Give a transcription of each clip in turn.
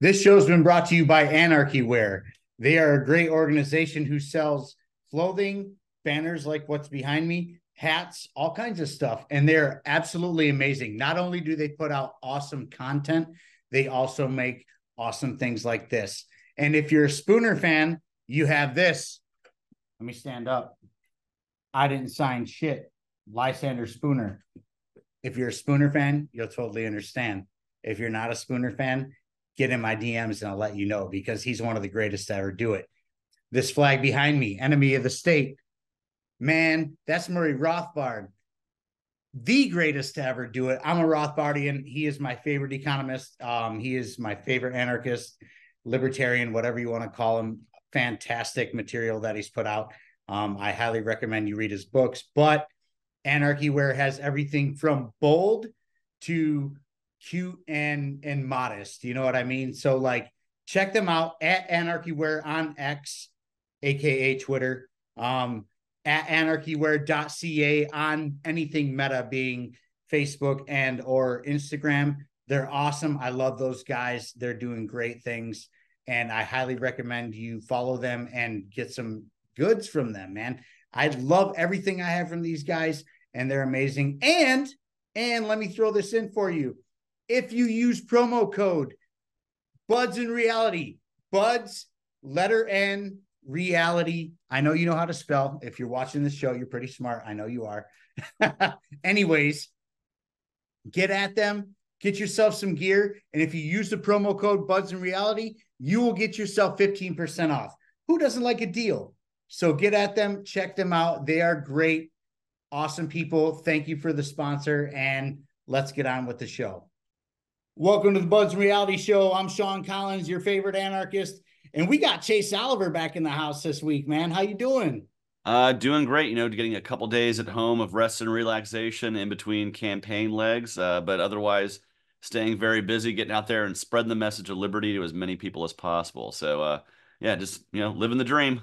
This show's been brought to you by Anarchy Wear. They are a great organization who sells clothing, banners like what's behind me, hats, all kinds of stuff. And they're absolutely amazing. Not only do they put out awesome content, they also make awesome things like this. And if you're a Spooner fan, you have this. Let me stand up. I didn't sign shit. Lysander Spooner. If you're a Spooner fan, you'll totally understand. If you're not a Spooner fan, get in my DMs and I'll let you know because he's one of the greatest to ever do it. This flag behind me, enemy of the state. Man, that's Murray Rothbard, the greatest to ever do it. I'm a Rothbardian. He is my favorite economist. Um, he is my favorite anarchist, libertarian, whatever you want to call him. Fantastic material that he's put out. Um, I highly recommend you read his books. But Anarchy Wear has everything from bold to cute and and modest. You know what I mean? So like check them out at Anarchy Wear on X, aka Twitter. Um at anarchywear.ca on anything meta being Facebook and or Instagram. They're awesome. I love those guys. They're doing great things. And I highly recommend you follow them and get some goods from them, man. I love everything I have from these guys, and they're amazing. And and let me throw this in for you if you use promo code Buds in Reality, Buds, letter N, reality. I know you know how to spell. If you're watching this show, you're pretty smart. I know you are. Anyways, get at them, get yourself some gear. And if you use the promo code Buds in Reality, you will get yourself 15% off. Who doesn't like a deal? So get at them, check them out. They are great, awesome people. Thank you for the sponsor. And let's get on with the show. Welcome to the Buds Reality Show. I'm Sean Collins, your favorite anarchist, and we got Chase Oliver back in the house this week. Man, how you doing? Uh, doing great. You know, getting a couple days at home of rest and relaxation in between campaign legs, uh, but otherwise staying very busy, getting out there and spreading the message of liberty to as many people as possible. So, uh, yeah, just you know, living the dream.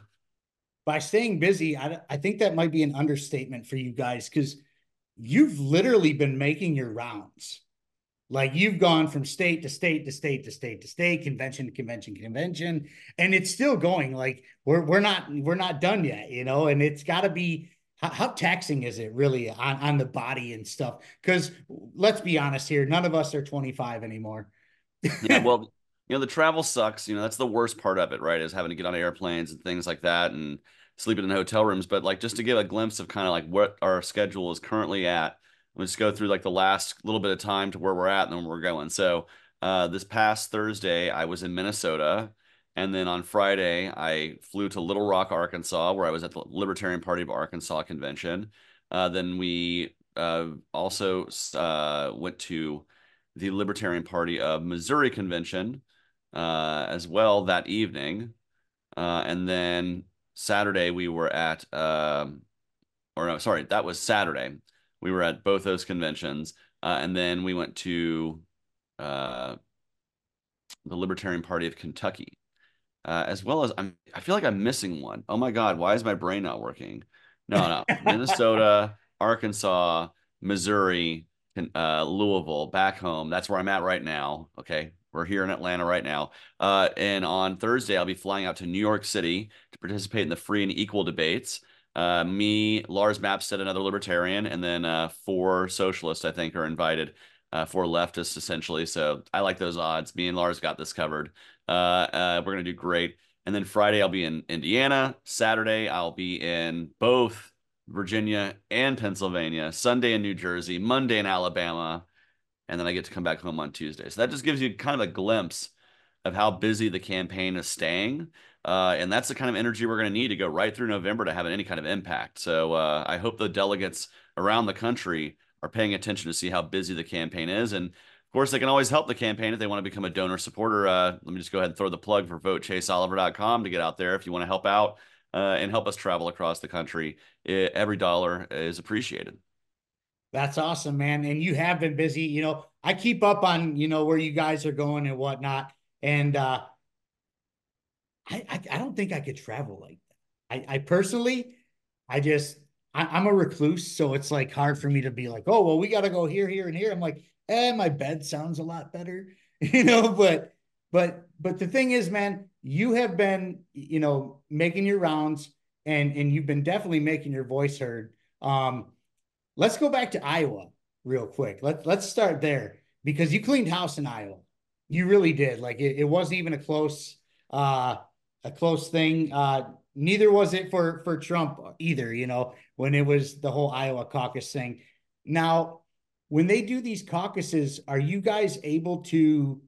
By staying busy, I, I think that might be an understatement for you guys because you've literally been making your rounds like you've gone from state to state to state to state to state, convention to convention, convention, and it's still going. Like we're we're not we're not done yet, you know. And it's got to be how, how, taxing is it really on on the body and stuff? Because let's be honest here, none of us are 25 anymore. yeah, well, you know the travel sucks. You know that's the worst part of it, right? Is having to get on airplanes and things like that, and sleeping in hotel rooms. But like just to give a glimpse of kind of like what our schedule is currently at Let's just go through like the last little bit of time to where we're at and then we're going. So uh, this past Thursday, I was in Minnesota. And then on Friday, I flew to Little Rock, Arkansas, where I was at the Libertarian Party of Arkansas convention. Uh, then we uh, also uh, went to the Libertarian Party of Missouri convention uh, as well that evening. Uh, and then Saturday, we were at, um, or no, sorry, that was Saturday we were at both those conventions, uh, and then we went to uh, the Libertarian Party of Kentucky, uh, as well as I'm. I feel like I'm missing one. Oh my God, why is my brain not working? No, no, Minnesota, Arkansas, Missouri, uh, Louisville, back home. That's where I'm at right now. Okay, we're here in Atlanta right now. Uh, and on Thursday, I'll be flying out to New York City to participate in the free and equal debates. Uh, me, Lars Mapstead, another libertarian, and then uh, four socialists, I think, are invited. Uh, four leftists, essentially. So I like those odds. Me and Lars got this covered. Uh, uh, we're going to do great. And then Friday, I'll be in Indiana. Saturday, I'll be in both Virginia and Pennsylvania. Sunday in New Jersey. Monday in Alabama. And then I get to come back home on Tuesday. So that just gives you kind of a glimpse of how busy the campaign is staying. Uh, and that's the kind of energy we're going to need to go right through November to have any kind of impact. So uh, I hope the delegates around the country are paying attention to see how busy the campaign is. And of course, they can always help the campaign if they want to become a donor supporter. Uh, let me just go ahead and throw the plug for votechaseoliver.com to get out there if you want to help out uh, and help us travel across the country. It, every dollar is appreciated. That's awesome, man. And you have been busy. You know, I keep up on, you know, where you guys are going and whatnot. And uh, I, I, I don't think I could travel like that. I, I personally, I just I, am a recluse, so it's like hard for me to be like, oh well, we got to go here, here, and here. I'm like, eh, my bed sounds a lot better, you know. But But but the thing is, man, you have been, you know, making your rounds and and you've been definitely making your voice heard. Um, let's go back to Iowa real quick. Let's let's start there because you cleaned house in Iowa. You really did. Like it, it wasn't even a close uh a close thing. Uh neither was it for for Trump either, you know, when it was the whole Iowa caucus thing. Now, when they do these caucuses, are you guys able to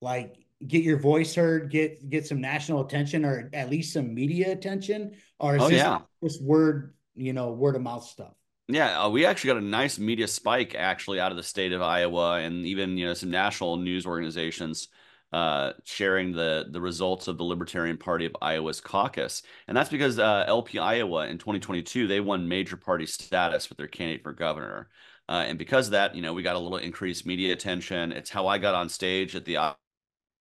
like get your voice heard, get get some national attention or at least some media attention? Or is oh, this yeah. just word, you know, word of mouth stuff? Yeah, uh, we actually got a nice media spike actually out of the state of Iowa and even, you know, some national news organizations uh, sharing the the results of the Libertarian Party of Iowa's caucus, and that's because uh, LP Iowa in 2022 they won major party status with their candidate for governor, uh, and because of that, you know, we got a little increased media attention. It's how I got on stage at the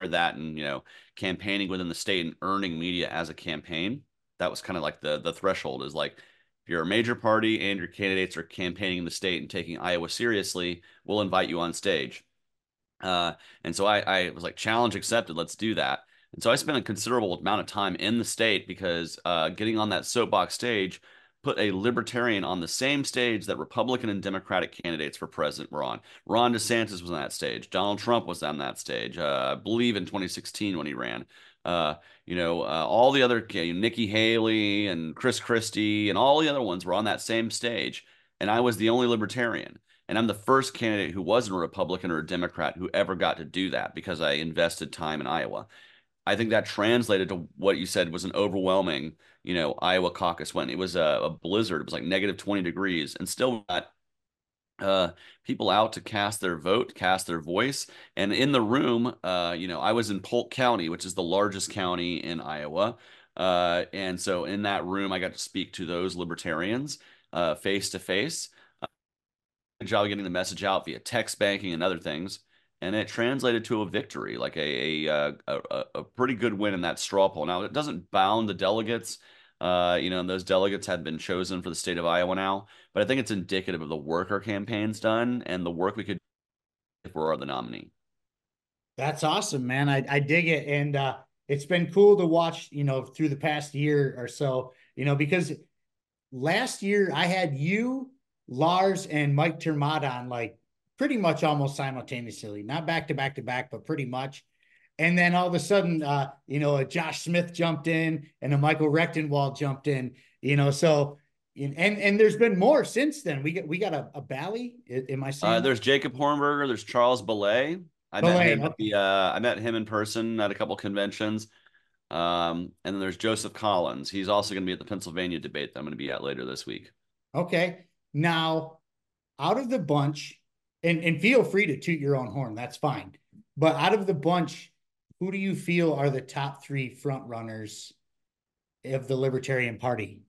that and you know campaigning within the state and earning media as a campaign. That was kind of like the the threshold is like if you're a major party and your candidates are campaigning in the state and taking Iowa seriously, we'll invite you on stage uh, and so I, I was like, challenge accepted. Let's do that. And so I spent a considerable amount of time in the state because uh, getting on that soapbox stage put a libertarian on the same stage that Republican and Democratic candidates for president were on. Ron DeSantis was on that stage. Donald Trump was on that stage. Uh, I believe in 2016 when he ran. Uh, you know, uh, all the other you know, Nikki Haley and Chris Christie and all the other ones were on that same stage, and I was the only libertarian. And I'm the first candidate who wasn't a Republican or a Democrat who ever got to do that because I invested time in Iowa. I think that translated to what you said was an overwhelming, you know, Iowa caucus when it was a, a blizzard. It was like negative 20 degrees and still got uh, people out to cast their vote, cast their voice. And in the room, uh, you know, I was in Polk County, which is the largest county in Iowa. Uh, and so in that room, I got to speak to those libertarians face to face job getting the message out via text banking and other things. And it translated to a victory, like a, a, uh, a, a pretty good win in that straw poll. Now, it doesn't bound the delegates. Uh, you know, those delegates had been chosen for the state of Iowa now, but I think it's indicative of the work our campaign's done and the work we could if we're the nominee. That's awesome, man. I, I dig it. And uh, it's been cool to watch, you know, through the past year or so, you know, because last year I had you Lars and Mike ter Maat on like pretty much almost simultaneously, not back to back to back, but pretty much. And then all of a sudden, uh, you know, a Josh Smith jumped in and a Michael Rectenwald jumped in, you know, so and and there's been more since then. We got we got a, a Ballay. Am I saying? Uh, there's Jacob Hornberger. There's Charles Ballay. I Ballay, met him. Okay. The, uh, I met him in person at a couple conventions. Um, and then there's Joseph Collins. He's also going to be at the Pennsylvania debate that I'm going to be at later this week. Okay. Now, out of the bunch, and, and feel free to toot your own horn, that's fine. But out of the bunch, who do you feel are the top three front runners of the Libertarian Party?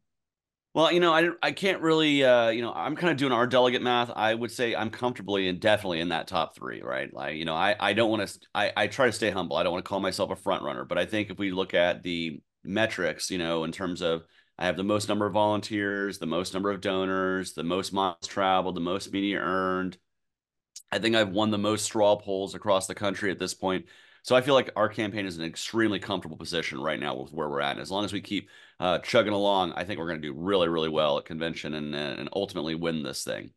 Well, you know, I I can't really, uh, you know, I'm kind of doing our delegate math. I would say I'm comfortably and definitely in that top three, right? Like, you know, I I don't want to, I I try to stay humble. I don't want to call myself a front runner, but I think if we look at the metrics, you know, in terms of I have the most number of volunteers, the most number of donors, the most miles traveled, the most media earned. I think I've won the most straw polls across the country at this point. So I feel like our campaign is in an extremely comfortable position right now with where we're at. And as long as we keep uh, chugging along, I think we're going to do really, really well at convention and, and ultimately win this thing.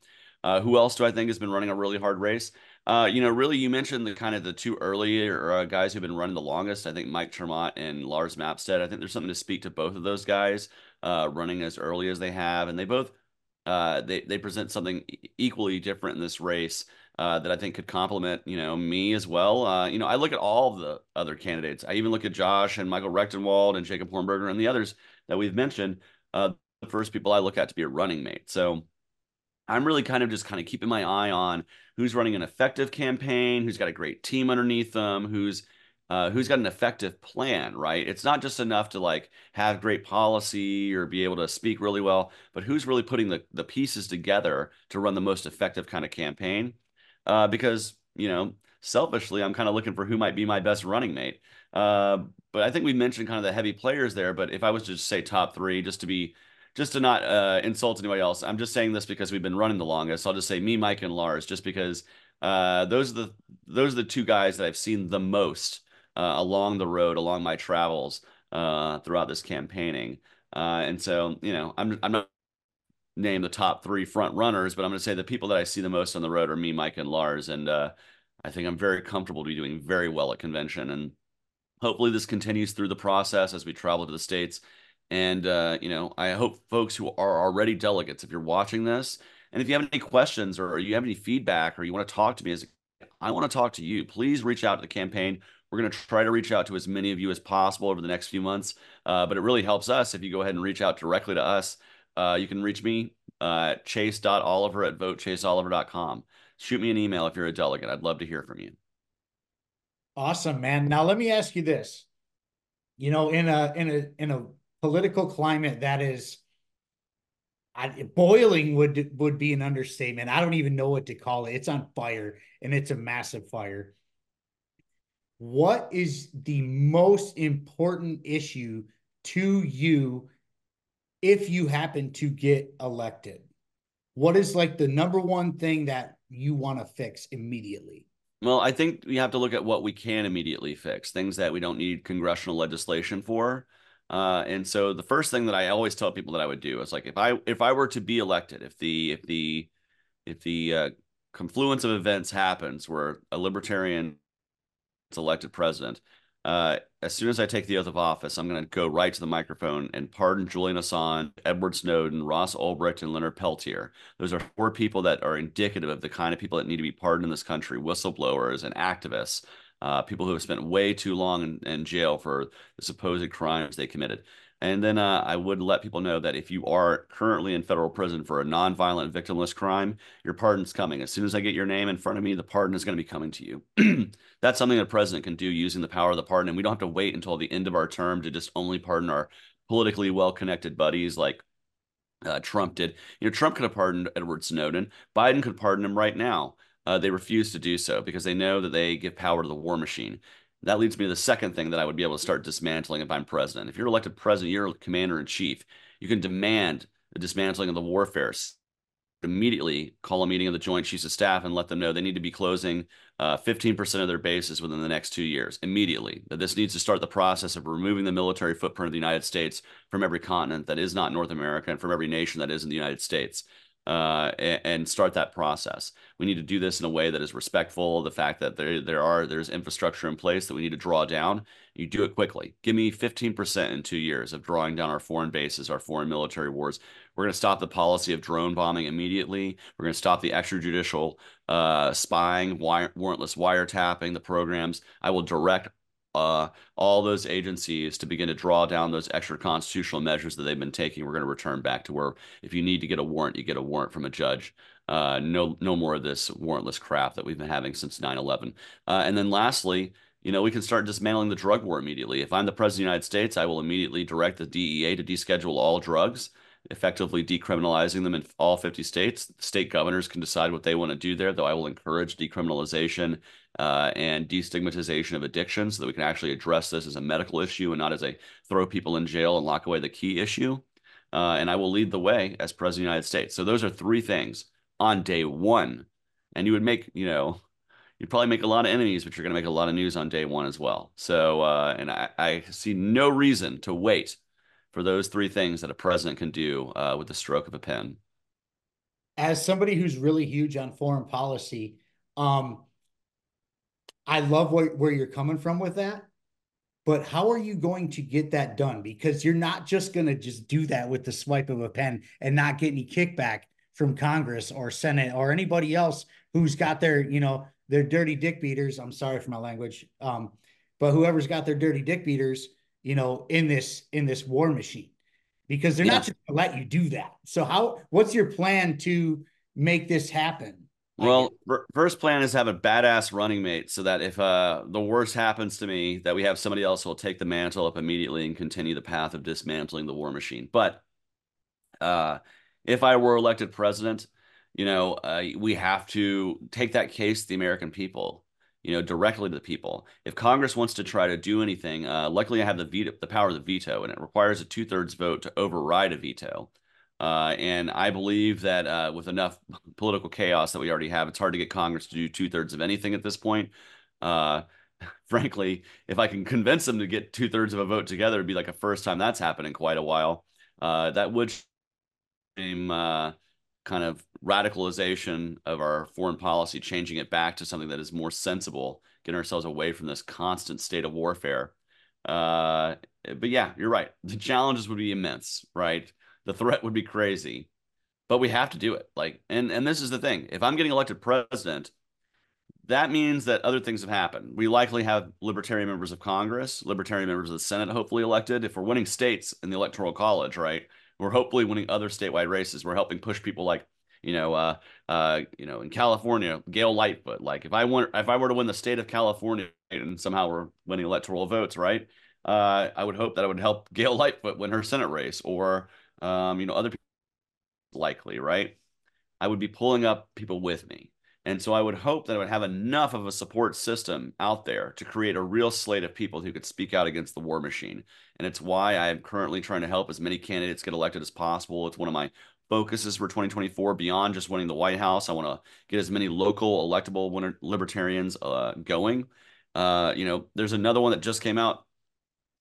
Uh, who else do I think has been running a really hard race? Uh, you know, really, you mentioned the kind of the two earlier uh, guys who've been running the longest. I think Mike ter Maat and Lars Mapstead. I think there's something to speak to both of those guys uh, running as early as they have, and they both uh, they they present something equally different in this race uh, that I think could complement you know me as well. Uh, you know, I look at all the other candidates. I even look at Josh and Michael Rectenwald and Jacob Hornberger and the others that we've mentioned. The first people I look at to be a running mate. So I'm really kind of just kind of keeping my eye on who's running an effective campaign, who's got a great team underneath them, who's uh, who's got an effective plan, right? It's not just enough to like have great policy or be able to speak really well, but who's really putting the, the pieces together to run the most effective kind of campaign? Uh, because, you know, selfishly, I'm kind of looking for who might be my best running mate. Uh, but I think we mentioned kind of the heavy players there. But if I was to just say top three, just to be just to not uh, insult anybody else, I'm just saying this because we've been running the longest. I'll just say me, Mike, and Lars, just because uh, those are the those are the two guys that I've seen the most uh, along the road, along my travels uh, throughout this campaigning. Uh, and so, you know, I'm I'm not name the top three front runners, but I'm going to say the people that I see the most on the road are me, Mike, and Lars. And uh, I think I'm very comfortable to be doing very well at convention. And hopefully this continues through the process as we travel to the states. And uh, you know, I hope folks who are already delegates, if you're watching this, and if you have any questions or you have any feedback or you want to talk to me, as I want to talk to you, please reach out to the campaign. We're going to try to reach out to as many of you as possible over the next few months. Uh, but it really helps us if you go ahead and reach out directly to us. Uh, you can reach me uh, at chase.oliver at votechaseoliver.com. Shoot me an email if you're a delegate. I'd love to hear from you. Awesome, man. Now let me ask you this. You know, in a in a in a political climate that is I, boiling would would be an understatement. I don't even know what to call it. It's on fire and it's a massive fire. What is the most important issue to you if you happen to get elected? What is like the number one thing that you want to fix immediately? Well, I think we have to look at what we can immediately fix, things that we don't need congressional legislation for. Uh, and so the first thing that I always tell people that I would do is like if I if I were to be elected, if the if the if the uh, confluence of events happens where a libertarian is elected president, uh, as soon as I take the oath of office, I'm going to go right to the microphone and pardon Julian Assange, Edward Snowden, Ross Ulbricht, and Leonard Peltier. Those are four people that are indicative of the kind of people that need to be pardoned in this country whistleblowers and activists, uh, people who have spent way too long in, in jail for the supposed crimes they committed. And then uh, I would let people know that if you are currently in federal prison for a nonviolent victimless crime, your pardon's coming. As soon as I get your name in front of me, the pardon is going to be coming to you. That's something the president can do using the power of the pardon. And we don't have to wait until the end of our term to just only pardon our politically well connected buddies like uh, Trump did. You know, Trump could have pardoned Edward Snowden. Biden could pardon him right now. Uh, they refuse to do so because they know that they give power to the war machine. That leads me to the second thing that I would be able to start dismantling if I'm president. If you're elected president, you're commander in chief. You can demand the dismantling of the warfare. Immediately call a meeting of the Joint Chiefs of Staff and let them know they need to be closing uh, 15% of their bases within the next two years. Immediately, that this needs to start the process of removing the military footprint of the United States from every continent that is not North America and from every nation that is in the United States uh, and start that process. We need to do this in a way that is respectful of the fact that there there are there's infrastructure in place that we need to draw down. You do it quickly. Give me 15% in two years of drawing down our foreign bases, our foreign military wars. We're going to stop the policy of drone bombing immediately. We're going to stop the extrajudicial uh, spying, wire, warrantless wiretapping, the programs. I will direct uh, all those agencies to begin to draw down those extra constitutional measures that they've been taking. We're going to return back to where if you need to get a warrant, you get a warrant from a judge. Uh, no, no more of this warrantless crap that we've been having since 9/11. Uh, and then lastly, you know, we can start dismantling the drug war immediately. If I'm the president of the United States, I will immediately direct the DEA to deschedule all drugs effectively decriminalizing them in all 50 states. State governors can decide what they want to do there, though I will encourage decriminalization uh, and destigmatization of addiction so that we can actually address this as a medical issue and not as a throw people in jail and lock away the key issue. Uh, and I will lead the way as president of the United States. So those are three things on day one. And you would make, you know, you'd probably make a lot of enemies, but you're going to make a lot of news on day one as well. So, uh, and I, I see no reason to wait for those three things that a president can do uh, with the stroke of a pen. As somebody who's really huge on foreign policy, um, I love where, where you're coming from with that. But how are you going to get that done? Because you're not just going to just do that with the swipe of a pen and not get any kickback from Congress or Senate or anybody else who's got their, you know, their dirty dick beaters. I'm sorry for my language. Um, but whoever's got their dirty dick beaters you know, in this in this war machine because they're yeah. not just going to let you do that. So how what's your plan to make this happen? Well, first plan is have a badass running mate so that if uh, the worst happens to me, that we have somebody else who will take the mantle up immediately and continue the path of dismantling the war machine. But uh, if I were elected president, you know, uh, we have to take that case to the American people you know, directly to the people. If Congress wants to try to do anything, uh, luckily I have the veto, the power of the veto, and it requires a two thirds vote to override a veto. Uh, and I believe that uh, with enough political chaos that we already have, it's hard to get Congress to do two thirds of anything at this point. Uh, frankly, if I can convince them to get two thirds of a vote together, it'd be like a first time that's happened in quite a while. Uh, that would seem uh, kind of radicalization of our foreign policy, changing it back to something that is more sensible, getting ourselves away from this constant state of warfare. Uh, but yeah, you're right. The challenges would be immense, right? The threat would be crazy, but we have to do it. Like, and and this is the thing: if I'm getting elected president, that means that other things have happened. We likely have libertarian members of Congress, libertarian members of the Senate, hopefully elected. If we're winning states in the Electoral College, right? We're hopefully winning other statewide races. We're helping push people like, you know, uh, uh, you know, in California, Gail Lightfoot. Like, if I want, if I were to win the state of California and somehow we're winning electoral votes, right? Uh, I would hope that I would help Gail Lightfoot win her Senate race, or um, you know, other people likely, right? I would be pulling up people with me. And so I would hope that I would have enough of a support system out there to create a real slate of people who could speak out against the war machine. And it's why I am currently trying to help as many candidates get elected as possible. It's one of my focuses for 2024 beyond just winning the White House. I want to get as many local electable libertarians uh, going. Uh, you know, there's another one that just came out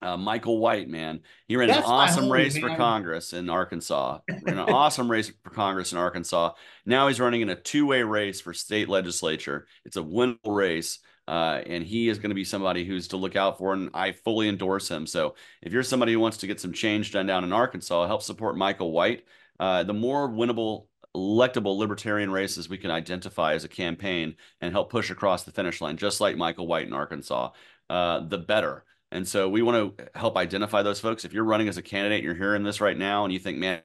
uh, Michael White, man, he ran That's an awesome race man. for Congress in Arkansas. ran an awesome race for Congress in Arkansas. Now he's running in a two-way race for state legislature. It's a winnable race, uh, and he is going to be somebody who's to look out for. And I fully endorse him. So if you're somebody who wants to get some change done down in Arkansas, help support Michael White. Uh, the more winnable electable libertarian races we can identify as a campaign and help push across the finish line, just like Michael White in Arkansas, uh, the better. And so we want to help identify those folks. If you're running as a candidate, and you're hearing this right now, and you think, man,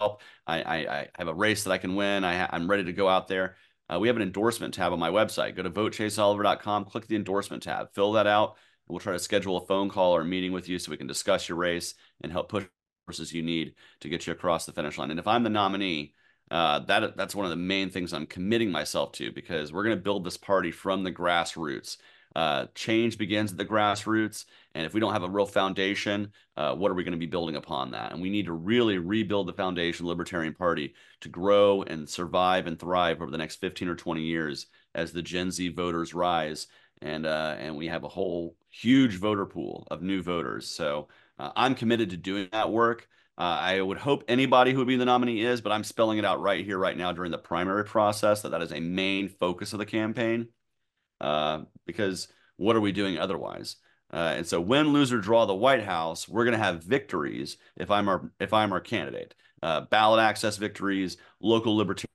help, I, I, I have a race that I can win. I, I'm ready to go out there. Uh, we have an endorsement tab on my website. Go to votechaseoliver.com, click the endorsement tab, fill that out. We'll try to schedule a phone call or a meeting with you so we can discuss your race and help push resources you need to get you across the finish line. And if I'm the nominee, uh, that that's one of the main things I'm committing myself to because we're going to build this party from the grassroots. Uh, change begins at the grassroots. And if we don't have a real foundation, uh, what are we going to be building upon that? And we need to really rebuild the foundation Libertarian Party to grow and survive and thrive over the next 15 or 20 years as the Gen Z voters rise. And, uh, and we have a whole huge voter pool of new voters. So uh, I'm committed to doing that work. Uh, I would hope anybody who would be the nominee is, but I'm spelling it out right here, right now during the primary process that that is a main focus of the campaign. Uh, because what are we doing otherwise? Uh, and so, win, lose, or draw the White House, we're going to have victories if I'm our if I'm our candidate. Uh, ballot access victories, local libertarian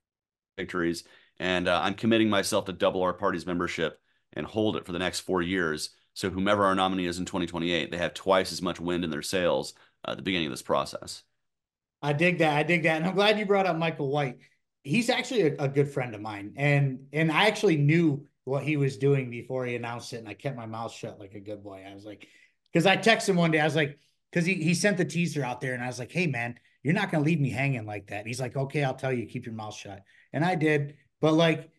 victories, and uh, I'm committing myself to double our party's membership and hold it for the next four years. So, whomever our nominee is in 2028, they have twice as much wind in their sails at the beginning of this process. I dig that. I dig that, and I'm glad you brought up Michael White. He's actually a, a good friend of mine, and and I actually knew what he was doing before he announced it, and I kept my mouth shut like a good boy. I was like, because I texted him one day, I was like, because he he sent the teaser out there, and I was like, hey man, you're not gonna leave me hanging like that. And he's like, okay, I'll tell you, keep your mouth shut, and I did. But like,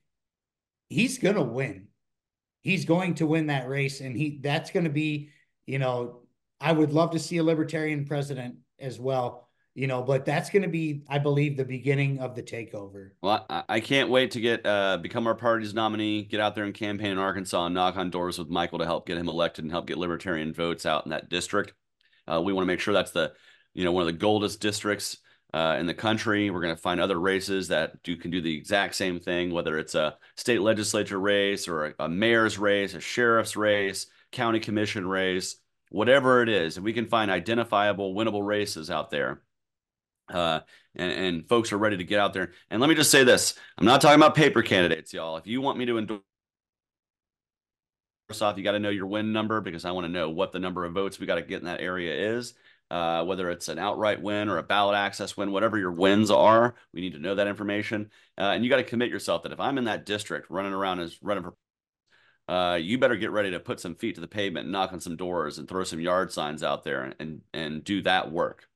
he's gonna win. He's going to win that race, and he that's gonna be, you know, I would love to see a libertarian president as well you know, but that's going to be, I believe, the beginning of the takeover. Well, I, I can't wait to get uh, become our party's nominee, get out there and campaign in Arkansas, and knock on doors with Michael to help get him elected and help get libertarian votes out in that district. Uh, we want to make sure that's the, you know, one of the goldest districts uh, in the country. We're going to find other races that do can do the exact same thing, whether it's a state legislature race or a, a mayor's race, a sheriff's race, county commission race, whatever it is. If we can find identifiable, winnable races out there uh, and, and, folks are ready to get out there. And let me just say this: I'm not talking about paper candidates, y'all. If you want me to endorse first off, you got to know your win number because I want to know what the number of votes we got to get in that area is. Uh, whether it's an outright win or a ballot access win, whatever your wins are, we need to know that information. Uh, and you got to commit yourself that if I'm in that district running around as running for uh, you better get ready to put some feet to the pavement knock on some doors and throw some yard signs out there and and, and do that work.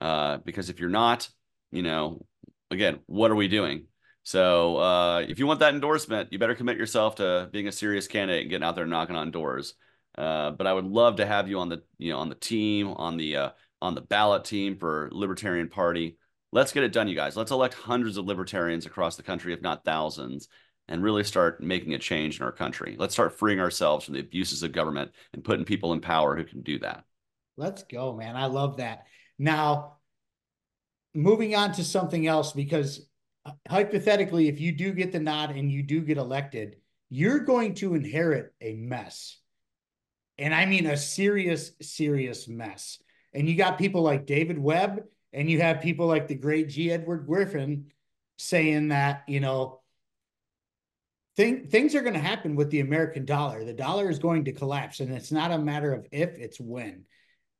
Uh, because if you're not, you know, again, what are we doing? So uh, if you want that endorsement, you better commit yourself to being a serious candidate and getting out there knocking on doors. Uh, but I would love to have you on the you know on the team on the uh, on the ballot team for Libertarian Party. Let's get it done, you guys. Let's elect hundreds of libertarians across the country, if not thousands, and really start making a change in our country. Let's start freeing ourselves from the abuses of government and putting people in power who can do that. Let's go, man. I love that. Now, moving on to something else, because uh, hypothetically, if you do get the nod and you do get elected, you're going to inherit a mess. And I mean a serious, serious mess. And you got people like David Webb, and you have people like the great G. Edward Griffin saying that, you know, thing, things are going to happen with the American dollar. The dollar is going to collapse, and it's not a matter of if, it's when.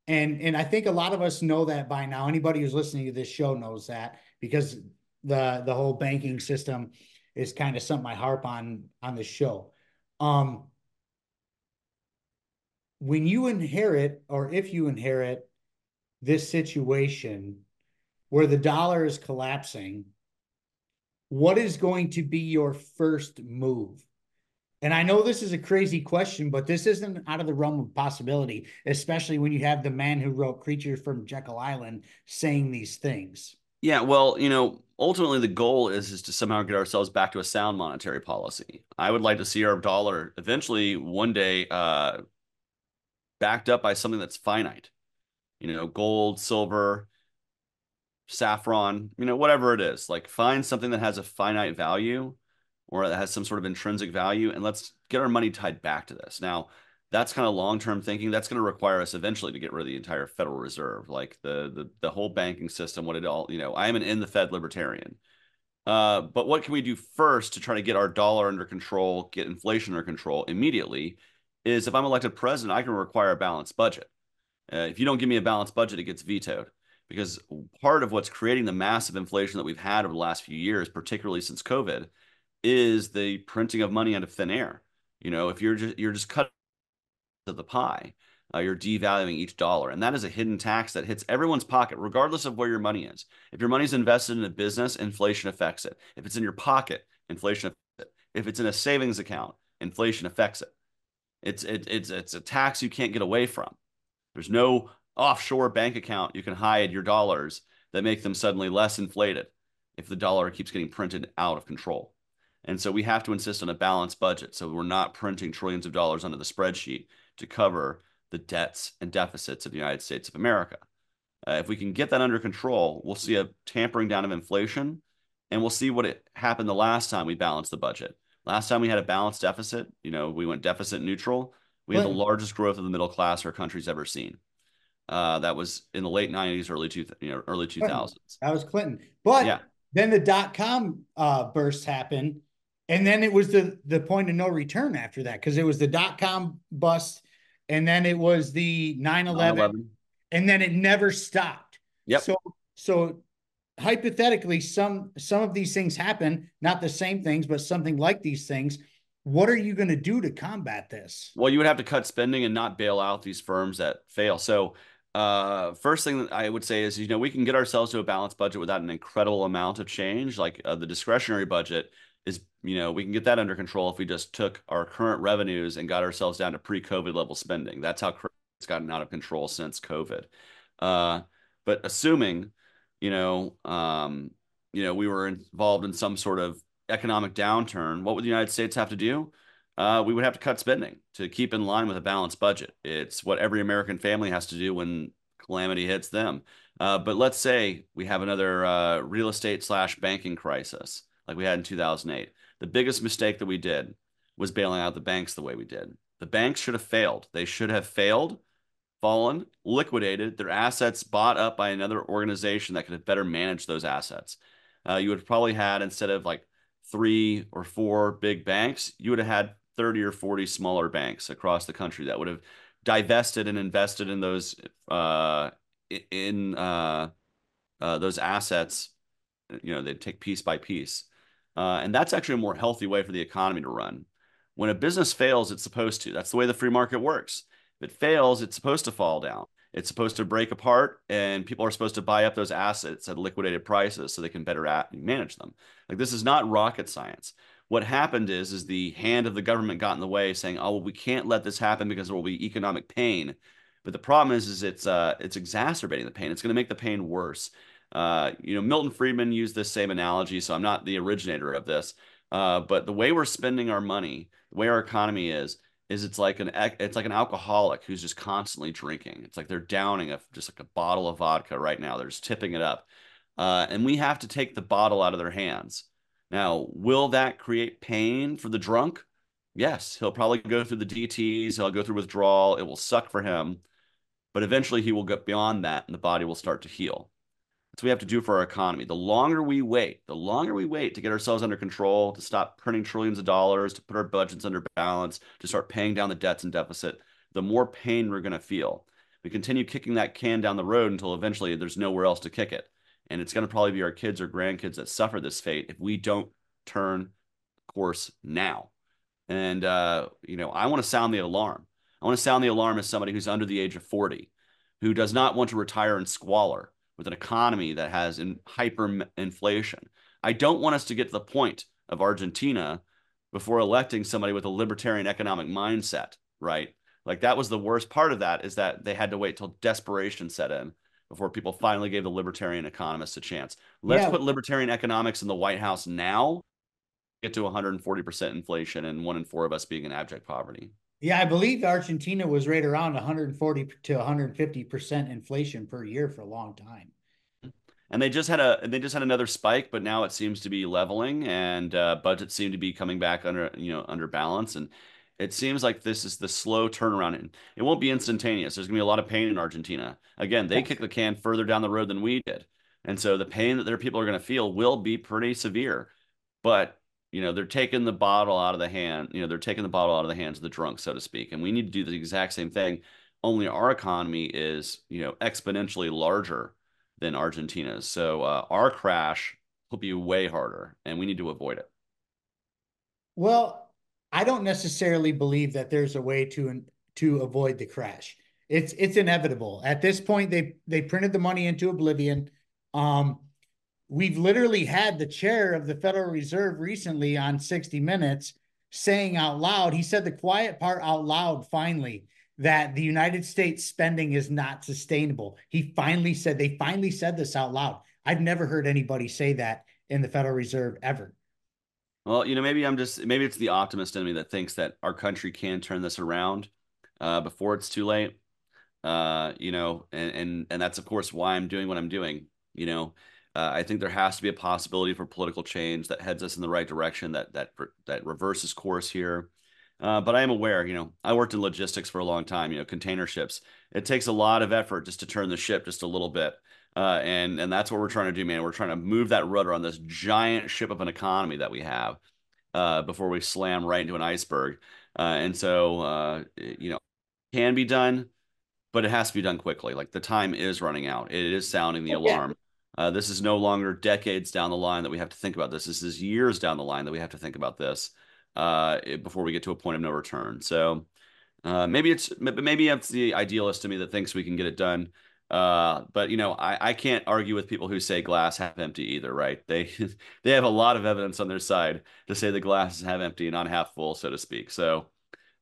And and I think a lot of us know that by now. Anybody who's listening to this show knows that because the the whole banking system is kind of something I harp on on the show. Um, when you inherit, or if you inherit this situation where the dollar is collapsing, what is going to be your first move? And I know this is a crazy question, but this isn't out of the realm of possibility, especially when you have the man who wrote Creature from Jekyll Island saying these things. Yeah, well, you know, ultimately the goal is is to somehow get ourselves back to a sound monetary policy. I would like to see our dollar eventually one day uh, backed up by something that's finite. You know, gold, silver, saffron, you know, whatever it is. Like find something that has a finite value or that has some sort of intrinsic value and let's get our money tied back to this. Now, that's kind of long-term thinking. That's going to require us eventually to get rid of the entire Federal Reserve, like the the the whole banking system, what it all, you know, I am an End the Fed libertarian. Uh, but what can we do first to try to get our dollar under control, get inflation under control immediately? Is if I'm elected president, I can require a balanced budget. Uh, if you don't give me a balanced budget, it gets vetoed because part of what's creating the massive inflation that we've had over the last few years, particularly since COVID, is the printing of money out of thin air. You know, if you're just you're just cutting to the pie, uh, you're devaluing each dollar, and that is a hidden tax that hits everyone's pocket, regardless of where your money is. If your money's invested in a business, inflation affects it. If it's in your pocket, inflation affects it. If it's in a savings account, inflation affects it. It's it, it's it's a tax you can't get away from. There's no offshore bank account you can hide your dollars that make them suddenly less inflated if the dollar keeps getting printed out of control. And so we have to insist on a balanced budget so we're not printing trillions of dollars onto the spreadsheet to cover the debts and deficits of the United States of America. Uh, if we can get that under control, we'll see a tampering down of inflation and we'll see what it happened the last time we balanced the budget. Last time we had a balanced deficit, you know, we went deficit neutral. We had the largest growth of the middle class our country's ever seen. Uh, that was in the late '90s, early two, you know, early 2000s. That was Clinton. But yeah. then the dot com uh, burst happened, and then it was the the point of no return after that because it was the dot com bust, and then it was the 9/11, and then it never stopped. Yep. So so hypothetically, some some of these things happen, not the same things, but something like these things what are you going to do to combat this? Well, you would have to cut spending and not bail out these firms that fail. So uh, first thing that I would say is, you know, we can get ourselves to a balanced budget without an incredible amount of change. Like uh, the discretionary budget is, you know, we can get that under control if we just took our current revenues and got ourselves down to pre-COVID level spending. That's how it's gotten out of control since COVID. Uh, but assuming, you know, um, you know, we were involved in some sort of economic downturn, what would the United States have to do? uh, we would have to cut spending to keep in line with a balanced budget. It's what every American family has to do when calamity hits them. Uh, but let's say we have another uh, real estate slash banking crisis like we had in 2008. The biggest mistake that we did was bailing out the banks the way we did. The banks should have failed. They should have failed, fallen, liquidated, their assets bought up by another organization that could have better managed those assets. Uh, you would have probably had, instead of like three or four big banks, you would have had 30 or 40 smaller banks across the country that would have divested and invested in those uh, in uh, uh, those assets. You know, they'd take piece by piece, uh, and that's actually a more healthy way for the economy to run. When a business fails, it's supposed to. That's the way the free market works. If it fails, it's supposed to fall down. It's supposed to break apart, and people are supposed to buy up those assets at liquidated prices so they can better manage them. Like this is not rocket science what happened is is the hand of the government got in the way saying oh well we can't let this happen because there will be economic pain but the problem is is it's uh it's exacerbating the pain it's going to make the pain worse uh you know milton friedman used this same analogy so i'm not the originator of this Uh, but the way we're spending our money, the way our economy is, is it's like an it's like an alcoholic who's just constantly drinking. It's like they're downing a just like a bottle of vodka right now. They're just tipping it up, uh, and we have to take the bottle out of their hands. Now, will that create pain for the drunk? Yes, he'll probably go through the DTS. He'll go through withdrawal. It will suck for him, but eventually he will get beyond that, and the body will start to heal. That's what we have to do for our economy. The longer we wait, the longer we wait to get ourselves under control, to stop printing trillions of dollars, to put our budgets under balance, to start paying down the debts and deficit, the more pain we're going to feel. We continue kicking that can down the road until eventually there's nowhere else to kick it. And it's going to probably be our kids or grandkids that suffer this fate if we don't turn course now. And, uh, you know, I want to sound the alarm. I want to sound the alarm as somebody who's under the age of 40, who does not want to retire in squalor with an economy that has in hyperinflation. I don't want us to get to the point of Argentina before electing somebody with a libertarian economic mindset, right? Like that was the worst part of that is that they had to wait till desperation set in before people finally gave the libertarian economists a chance. Let's yeah. put libertarian economics in the White House now, get to 140% inflation and one in four of us being in abject poverty. Yeah, I believe Argentina was right around 140 to 150 percent inflation per year for a long time. And they just had a they just had another spike, but now it seems to be leveling, and uh, budgets seem to be coming back under you know under balance. And it seems like this is the slow turnaround. And it won't be instantaneous. There's gonna be a lot of pain in Argentina. Again, they kicked the can further down the road than we did, and so the pain that their people are gonna feel will be pretty severe. But you know they're taking the bottle out of the hand you know they're taking the bottle out of the hands of the drunk so to speak. And we need to do the exact same thing only our economy is you know exponentially larger than argentina's. So uh, our crash will be way harder and we need to avoid it. Well i don't necessarily believe that there's a way to to avoid the crash. It's it's inevitable. At this point they they printed the money into oblivion. Um we've literally had the chair of the Federal Reserve recently on 60 Minutes saying out loud, he said the quiet part out loud finally that the United States spending is not sustainable. He finally said, they finally said this out loud. I've never heard anybody say that in the Federal Reserve ever. Well, you know, maybe I'm just, maybe it's the optimist in me that thinks that our country can turn this around uh, before it's too late. Uh, you know, and, and, and that's of course why I'm doing what I'm doing, you know, uh, I think there has to be a possibility for political change that heads us in the right direction, that that that reverses course here. Uh, but I am aware, you know, I worked in logistics for a long time. You know, container ships. It takes a lot of effort just to turn the ship just a little bit, uh, and and that's what we're trying to do, man. We're trying to move that rudder on this giant ship of an economy that we have uh, before we slam right into an iceberg. Uh, and so, uh, you know, can be done, but it has to be done quickly. Like the time is running out. It is sounding the alarm. Uh, this is no longer decades down the line that we have to think about this. This is years down the line that we have to think about this uh, before we get to a point of no return. So uh, maybe it's maybe it's the idealist to me that thinks we can get it done. Uh, but you know, I, I can't argue with people who say glass half empty either, right? They they have a lot of evidence on their side to say the glass is half empty and not half full, so to speak. So,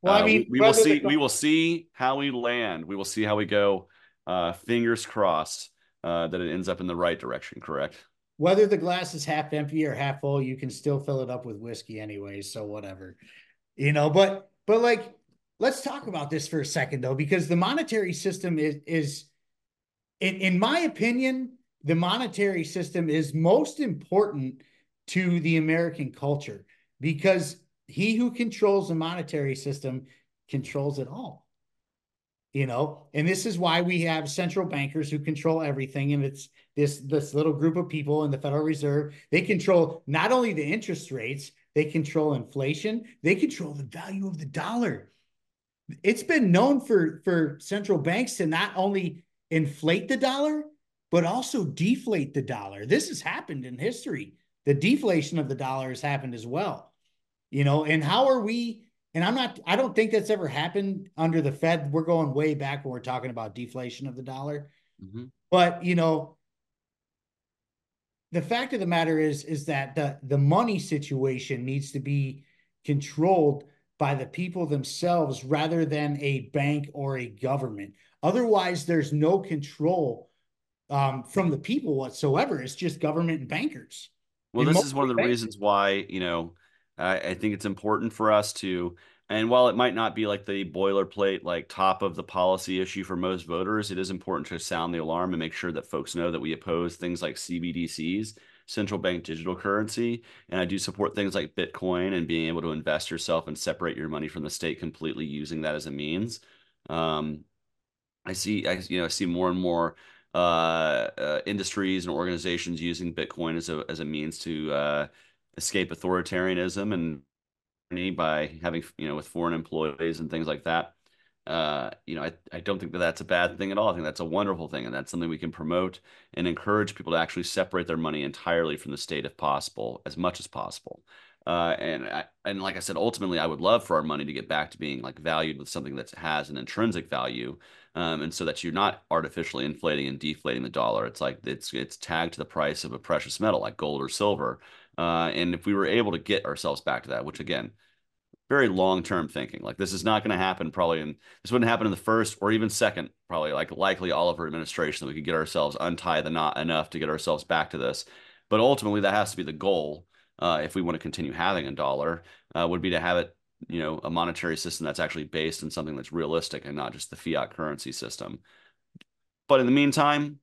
well, I uh, mean, we, we will see. We will see how we land. We will see how we go. Uh, fingers crossed uh, that it ends up in the right direction, correct? Whether the glass is half empty or half full, you can still fill it up with whiskey anyways. So whatever, you know. But but like, let's talk about this for a second though, because the monetary system is is, in in my opinion, the monetary system is most important to the American culture because he who controls the monetary system controls it all you know and this is why we have central bankers who control everything and it's this this little group of people in the federal reserve. They control not only the interest rates they control inflation they control the value of the dollar. It's been known for for central banks to not only inflate the dollar but also deflate the dollar. This has happened in history. The deflation of the dollar has happened as well. You know and how are we and I'm not, I don't think that's ever happened under the Fed. We're going way back when we're talking about deflation of the dollar. Mm-hmm. But, you know, the fact of the matter is, is that the, the money situation needs to be controlled by the people themselves rather than a bank or a government. Otherwise, there's no control um, from the people whatsoever. It's just government and bankers. Well, and this is one of the reasons why, you know, I, I think it's important for us to, and while it might not be like the boilerplate, like top of the policy issue for most voters, it is important to sound the alarm and make sure that folks know that we oppose things like CBDCs, central bank digital currency. And I do support things like Bitcoin and being able to invest yourself and separate your money from the state completely using that as a means. Um, I see, I you know, I see more and more uh, uh, industries and organizations using Bitcoin as a as a means to uh, escape authoritarianism and by having you know with foreign employees and things like that. Uh, you know, I, I don't think that that's a bad thing at all. I think that's a wonderful thing, and that's something we can promote and encourage people to actually separate their money entirely from the state if possible, as much as possible. Uh, and I, and like I said, ultimately, I would love for our money to get back to being like valued with something that has an intrinsic value, um, and so that you're not artificially inflating and deflating the dollar. It's like it's it's tagged to the price of a precious metal like gold or silver. Uh, and if we were able to get ourselves back to that, which again, very long term thinking, like this is not going to happen probably in this wouldn't happen in the first or even second, probably like likely Oliver administration that we could get ourselves untie the knot enough to get ourselves back to this. But ultimately, that has to be the goal uh, if we want to continue having a dollar, uh, would be to have it, you know, a monetary system that's actually based in something that's realistic and not just the fiat currency system. But in the meantime,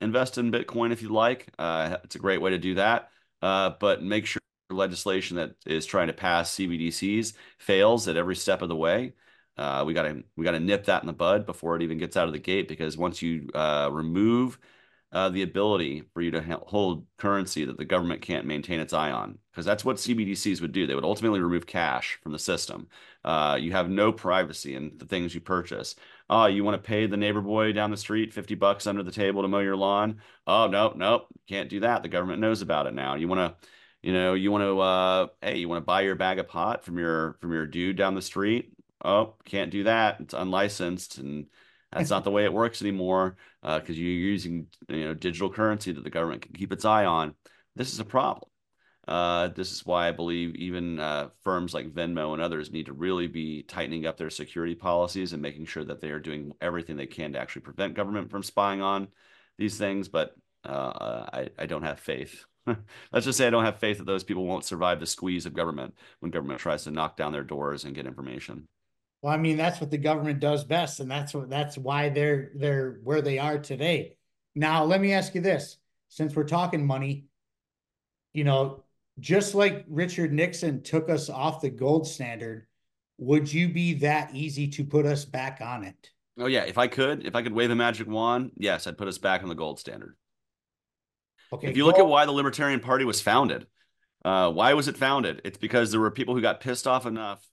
invest in Bitcoin if you like. Uh, it's a great way to do that. Uh, but make sure legislation that is trying to pass CBDCs fails at every step of the way. Uh, we got to we got to nip that in the bud before it even gets out of the gate because once you uh, remove uh, the ability for you to hold currency that the government can't maintain its eye on, because that's what CBDCs would do. They would ultimately remove cash from the system. Uh, you have no privacy in the things you purchase. Oh, you want to pay the neighbor boy down the street 50 bucks under the table to mow your lawn? Oh, no, no, can't do that. The government knows about it now. You want to, you know, you want to, uh, hey, you want to buy your bag of pot from your from your dude down the street? Oh, can't do that. It's unlicensed and that's not the way it works anymore because uh, you're using you know digital currency that the government can keep its eye on. This is a problem. Uh, this is why I believe even uh, firms like Venmo and others need to really be tightening up their security policies and making sure that they are doing everything they can to actually prevent government from spying on these things. But uh, I, I don't have faith. Let's just say I don't have faith that those people won't survive the squeeze of government when government tries to knock down their doors and get information. Well, I mean, that's what the government does best, and that's what that's why they're they're where they are today. Now, let me ask you this: since we're talking money, you know, just like Richard Nixon took us off the gold standard, would you be that easy to put us back on it? Oh yeah, if I could, if I could wave a magic wand, yes, I'd put us back on the gold standard. Okay. If you look at why the Libertarian Party was founded, uh, why was it founded? It's because there were people who got pissed off enough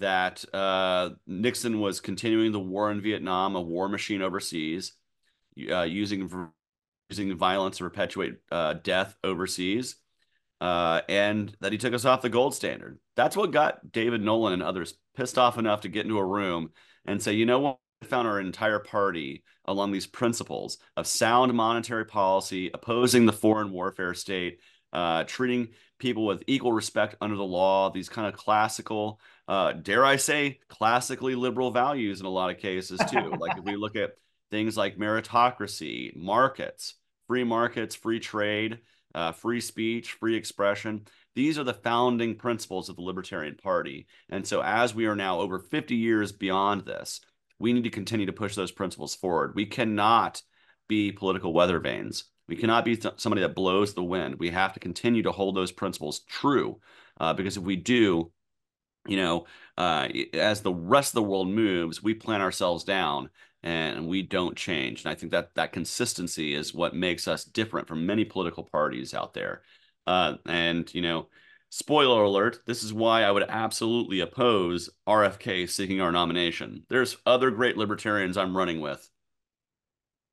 that uh, Nixon was continuing the war in Vietnam, a war machine overseas, uh, using using violence to perpetuate uh, death overseas, uh, and that he took us off the gold standard. That's what got David Nolan and others pissed off enough to get into a room and say, you know what? We found our entire party along these principles of sound monetary policy, opposing the foreign warfare state, uh, treating people with equal respect under the law, these kind of classical uh, dare I say, classically liberal values in a lot of cases too. like if we look at things like meritocracy, markets, free markets, free trade, uh, free speech, free expression. These are the founding principles of the Libertarian Party. And so, as we are now over 50 years beyond this, we need to continue to push those principles forward. We cannot be political weather vanes. We cannot be th- somebody that blows the wind. We have to continue to hold those principles true uh, because if we do, you know, uh, as the rest of the world moves, we plant ourselves down and we don't change. And I think that that consistency is what makes us different from many political parties out there. Uh, and you know, spoiler alert: this is why I would absolutely oppose RFK seeking our nomination. There's other great libertarians I'm running with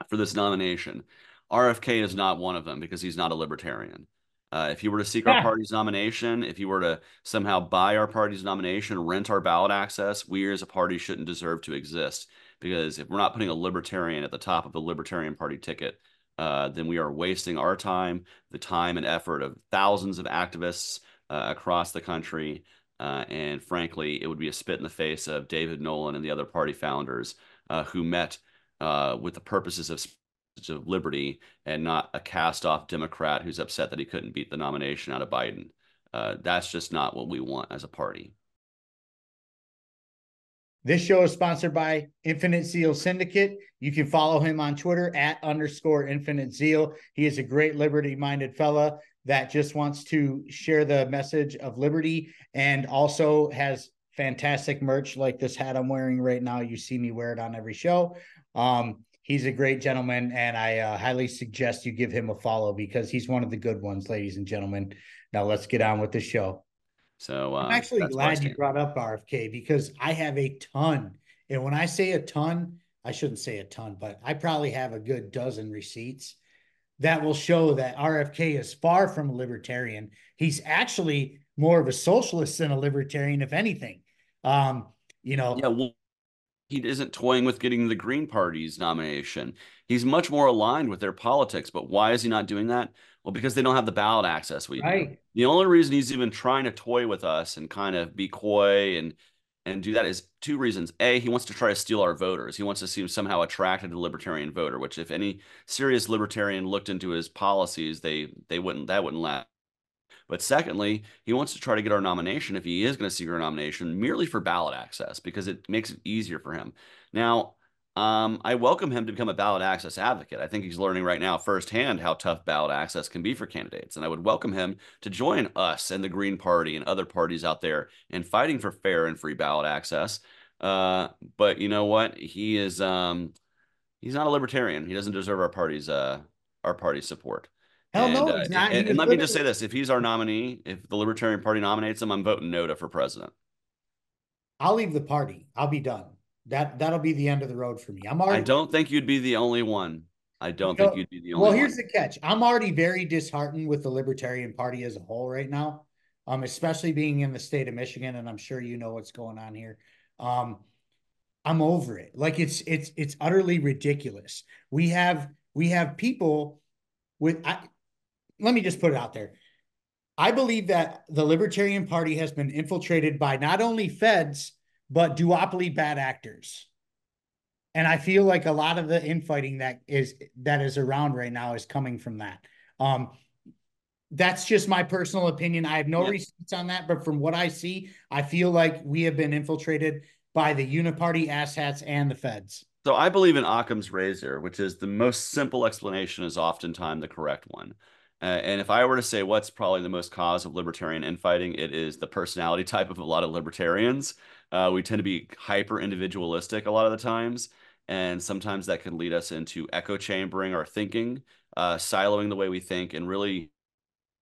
for this nomination. RFK is not one of them because he's not a libertarian. Uh, if you were to seek our party's nomination, if you were to somehow buy our party's nomination, rent our ballot access, we as a party shouldn't deserve to exist. Because if we're not putting a libertarian at the top of the Libertarian Party ticket, uh, then we are wasting our time, the time and effort of thousands of activists uh, across the country. Uh, and frankly, it would be a spit in the face of David Nolan and the other party founders uh, who met uh, with the purposes of of liberty and not a cast off Democrat who's upset that he couldn't beat the nomination out of Biden. uh, that's just not what we want as a party. This show is sponsored by Infinite Zeal Syndicate. You can follow him on Twitter at underscore Infinite Zeal. He is a great liberty minded fella that just wants to share the message of liberty and also has fantastic merch like this hat I'm wearing right now. You see me wear it on every show. Um, he's a great gentleman, and I uh, highly suggest you give him a follow because he's one of the good ones, ladies and gentlemen. Now let's get on with the show. So uh, I'm actually glad you brought up RFK because I have a ton, and when I say a ton, I shouldn't say a ton, but I probably have a good dozen receipts that will show that RFK is far from a libertarian. He's actually more of a socialist than a libertarian, if anything. Um, you know, yeah, he isn't toying with getting the Green Party's nomination. He's much more aligned with their politics. But why is he not doing that? Well, because they don't have the ballot access we right. do. The only reason he's even trying to toy with us and kind of be coy and and do that is two reasons. A, he wants to try to steal our voters. He wants to seem somehow attracted to the libertarian voter, which if any serious libertarian looked into his policies, they they wouldn't that wouldn't last. But secondly, he wants to try to get our nomination if he is going to seek our nomination merely for ballot access because it makes it easier for him. Now, um, I welcome him to become a ballot access advocate. I think he's learning right now firsthand how tough ballot access can be for candidates. And I would welcome him to join us and the Green Party and other parties out there in fighting for fair and free ballot access. Uh, but you know what? He is um, he's not a libertarian. He doesn't deserve our party's uh, our party's support. Hell and, no, uh, and, and, and let me just say this: if he's our nominee, if the Libertarian Party nominates him, I'm voting no to for president. I'll leave the party. I'll be done. That that'll be the end of the road for me. I'm already. I don't think you'd be the only one. I don't think you'd be the only. One. Well, here's one. the catch. I'm already very disheartened with the Libertarian Party as a whole right now. Um, especially being in the state of Michigan, and I'm sure you know what's going on here. Um, I'm over it. Like it's it's it's utterly ridiculous. We have we have people with. I, let me just put it out there. I believe that the Libertarian Party has been infiltrated by not only feds but duopoly bad actors. And I feel like a lot of the infighting that is that is around right now is coming from that. Um, that's just my personal opinion. I have no yeah. receipts on that, but from what I see, I feel like we have been infiltrated by the uniparty asshats and the feds. So I believe in Occam's razor, which is the most simple explanation is oftentimes the correct one. Uh, and if I were to say what's probably the most cause of libertarian infighting, it is the personality type of a lot of libertarians. Uh, we tend to be hyper individualistic a lot of the times. And sometimes that can lead us into echo chambering our thinking, uh, siloing the way we think, and really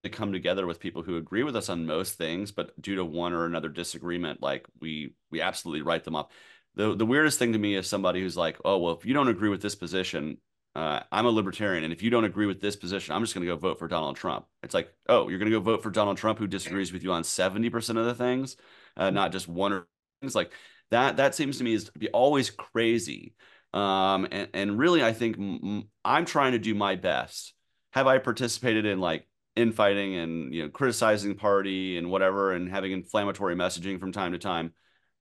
to come together with people who agree with us on most things, but due to one or another disagreement, like we we absolutely write them off. The the weirdest thing to me is somebody who's like, oh well, if you don't agree with this position, uh, I'm a libertarian, and if you don't agree with this position, I'm just going to go vote for Donald Trump. It's like, oh, you're going to go vote for Donald Trump, who disagrees with you on seventy percent of the things, uh, not just one or things like that. That seems to me is to be always crazy. Um, and and really, I think I'm trying to do my best. Have I participated in like infighting and you know criticizing the party and whatever, and having inflammatory messaging from time to time?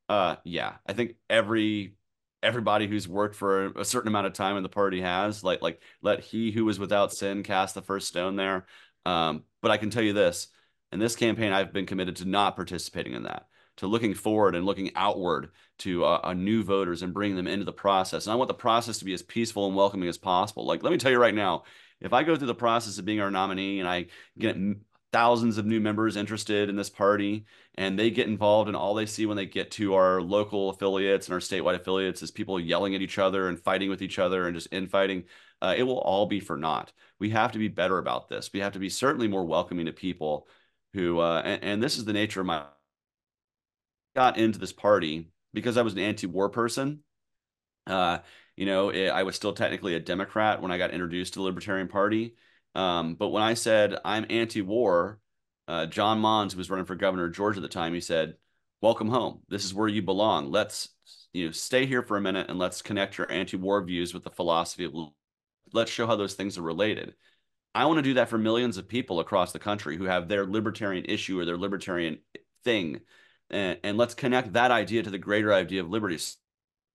Uh, yeah, I think every everybody who's worked for a certain amount of time in the party has like like let he who was without sin cast the first stone there. Um, but i can tell you this in this campaign i've been committed to not participating in that to looking forward and looking outward to uh, uh, new voters and bringing them into the process. And i want the process to be as peaceful and welcoming as possible. Like let me tell you right now if i go through the process of being our nominee and i get thousands of new members interested in this party and they get involved and all they see when they get to our local affiliates and our statewide affiliates is people yelling at each other and fighting with each other and just infighting uh, it will all be for naught. We have to be better about this. We have to be certainly more welcoming to people who uh, and, and this is the nature of my got into this party because i was an anti-war person. Uh, you know it, i was still technically a democrat when i got introduced to the libertarian party um, but when I said I'm anti-war, uh, John Monds, who was running for governor of Georgia at the time, he said, "Welcome home. This is where you belong. Let's you know stay here for a minute and let's connect your anti-war views with the philosophy of let's show how those things are related." I want to do that for millions of people across the country who have their libertarian issue or their libertarian thing, and, and let's connect that idea to the greater idea of liberty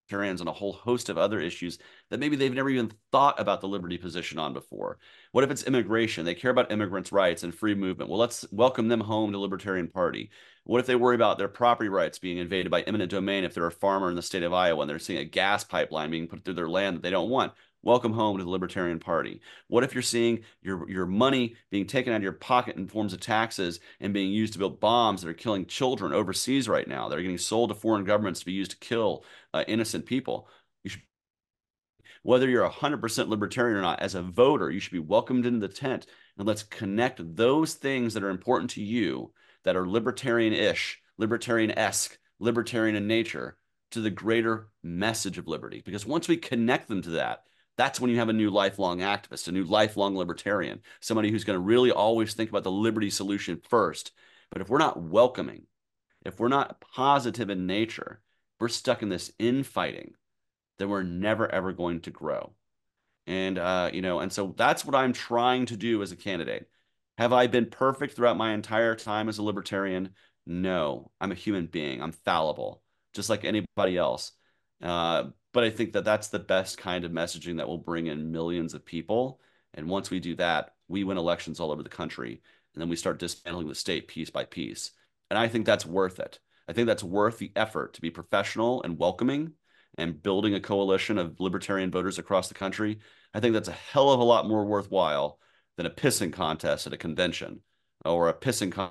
libertarians on a whole host of other issues that maybe they've never even thought about the liberty position on before. What if it's immigration? They care about immigrants' rights and free movement. Well, let's welcome them home to Libertarian Party. What if they worry about their property rights being invaded by eminent domain if they're a farmer in the state of Iowa and they're seeing a gas pipeline being put through their land that they don't want? Welcome home to the Libertarian Party. What if you're seeing your, your money being taken out of your pocket in forms of taxes and being used to build bombs that are killing children overseas right now? That are getting sold to foreign governments to be used to kill uh, innocent people. You should, whether you're 100% libertarian or not, as a voter, you should be welcomed into the tent. And let's connect those things that are important to you, that are libertarian ish, libertarian esque, libertarian in nature, to the greater message of liberty. Because once we connect them to that, that's when you have a new lifelong activist, a new lifelong libertarian, somebody who's going to really always think about the liberty solution first. But if we're not welcoming, if we're not positive in nature, we're stuck in this infighting, then we're never ever going to grow. And uh, you know, and so that's what I'm trying to do as a candidate. Have I been perfect throughout my entire time as a libertarian? No, I'm a human being. I'm fallible, just like anybody else. Uh, but I think that that's the best kind of messaging that will bring in millions of people. And once we do that, we win elections all over the country. And then we start dismantling the state piece by piece. And I think that's worth it. I think that's worth the effort to be professional and welcoming and building a coalition of libertarian voters across the country. I think that's a hell of a lot more worthwhile than a pissing contest at a convention or a pissing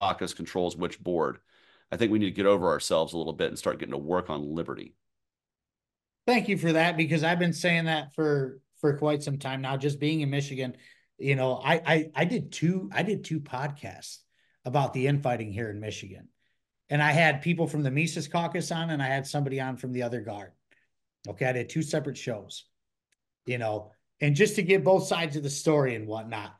caucus controls which board. I think we need to get over ourselves a little bit and start getting to work on liberty. Thank you for that because I've been saying that for for quite some time now. Just being in Michigan, you know, I I, I did two I did two podcasts about the infighting here in Michigan, and I had people from the Mises Caucus on, and I had somebody on from the other guard. Okay, I did two separate shows, you know, and just to get both sides of the story and whatnot.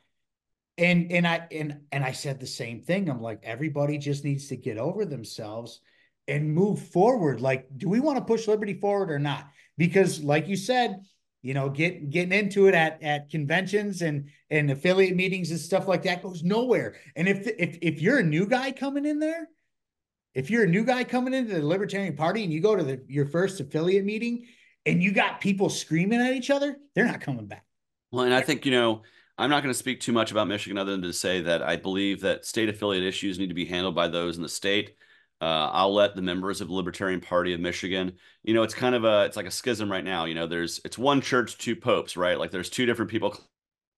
And and I and and I said the same thing. I'm like, everybody just needs to get over themselves and move forward. Like, do we want to push liberty forward or not? Because, like you said, you know, get getting into it at at conventions and and affiliate meetings and stuff like that goes nowhere. And if if if you're a new guy coming in there, if you're a new guy coming into the Libertarian Party and you go to the, your first affiliate meeting and you got people screaming at each other, they're not coming back. Well, and I think you know. I'm not going to speak too much about Michigan other than to say that I believe that state affiliate issues need to be handled by those in the state. Uh, I'll let the members of the Libertarian Party of Michigan, you know, it's kind of a, it's like a schism right now. You know, there's, it's one church, two popes, right? Like there's two different people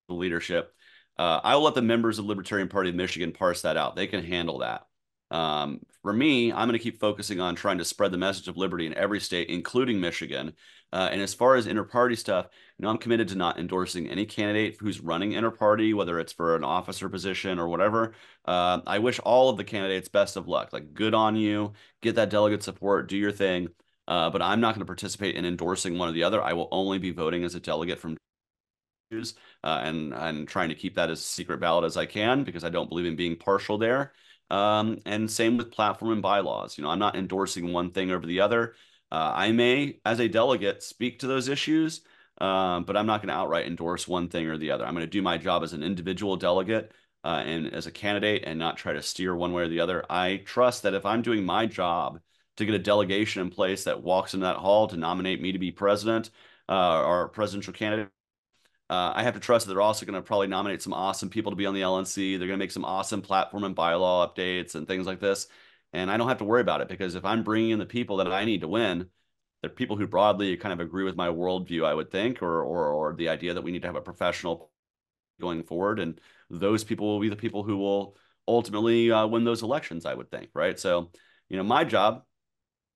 leadership. Uh, I will let the members of Libertarian Party of Michigan parse that out. They can handle that. Um, for me, I'm going to keep focusing on trying to spread the message of liberty in every state, including Michigan. Uh, and as far as inter-party stuff, you know, I'm committed to not endorsing any candidate who's running inter-party, whether it's for an officer position or whatever. Uh, I wish all of the candidates best of luck. Like, good on you. Get that delegate support. Do your thing. Uh, but I'm not going to participate in endorsing one or the other. I will only be voting as a delegate from uh, and and trying to keep that as secret ballot as I can because I don't believe in being partial there. Um, and same with platform and bylaws. You know, I'm not endorsing one thing over the other. Uh, I may, as a delegate, speak to those issues, um, but I'm not going to outright endorse one thing or the other. I'm going to do my job as an individual delegate uh, and as a candidate and not try to steer one way or the other. I trust that if I'm doing my job to get a delegation in place that walks into that hall to nominate me to be president uh, or presidential candidate, uh, I have to trust that they're also going to probably nominate some awesome people to be on the LNC. They're going to make some awesome platform and bylaw updates and things like this. And I don't have to worry about it because if I'm bringing in the people that I need to win, they're people who broadly kind of agree with my worldview, I would think, or, or, or the idea that we need to have a professional going forward. And those people will be the people who will ultimately uh, win those elections, I would think. Right. So, you know, my job,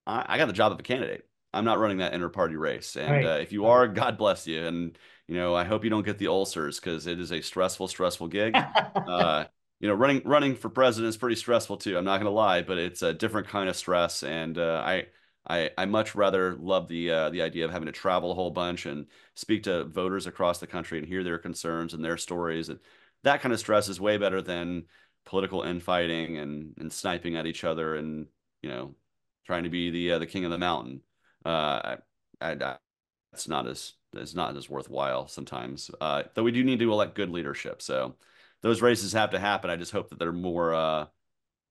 I, I got the job of a candidate. I'm not running that inter party race. And right. uh, if you are, God bless you. And you know, I hope you don't get the ulcers because it is a stressful, stressful gig. uh, you know, running running for president is pretty stressful too. I'm not going to lie, but it's a different kind of stress, and uh, I. I, I much rather love the uh, the idea of having to travel a whole bunch and speak to voters across the country and hear their concerns and their stories and that kind of stress is way better than political infighting and and sniping at each other and you know trying to be the uh, the king of the mountain. Uh, I, I, that's not as is not as worthwhile sometimes. Uh, though we do need to elect good leadership, so those races have to happen. I just hope that they're more uh,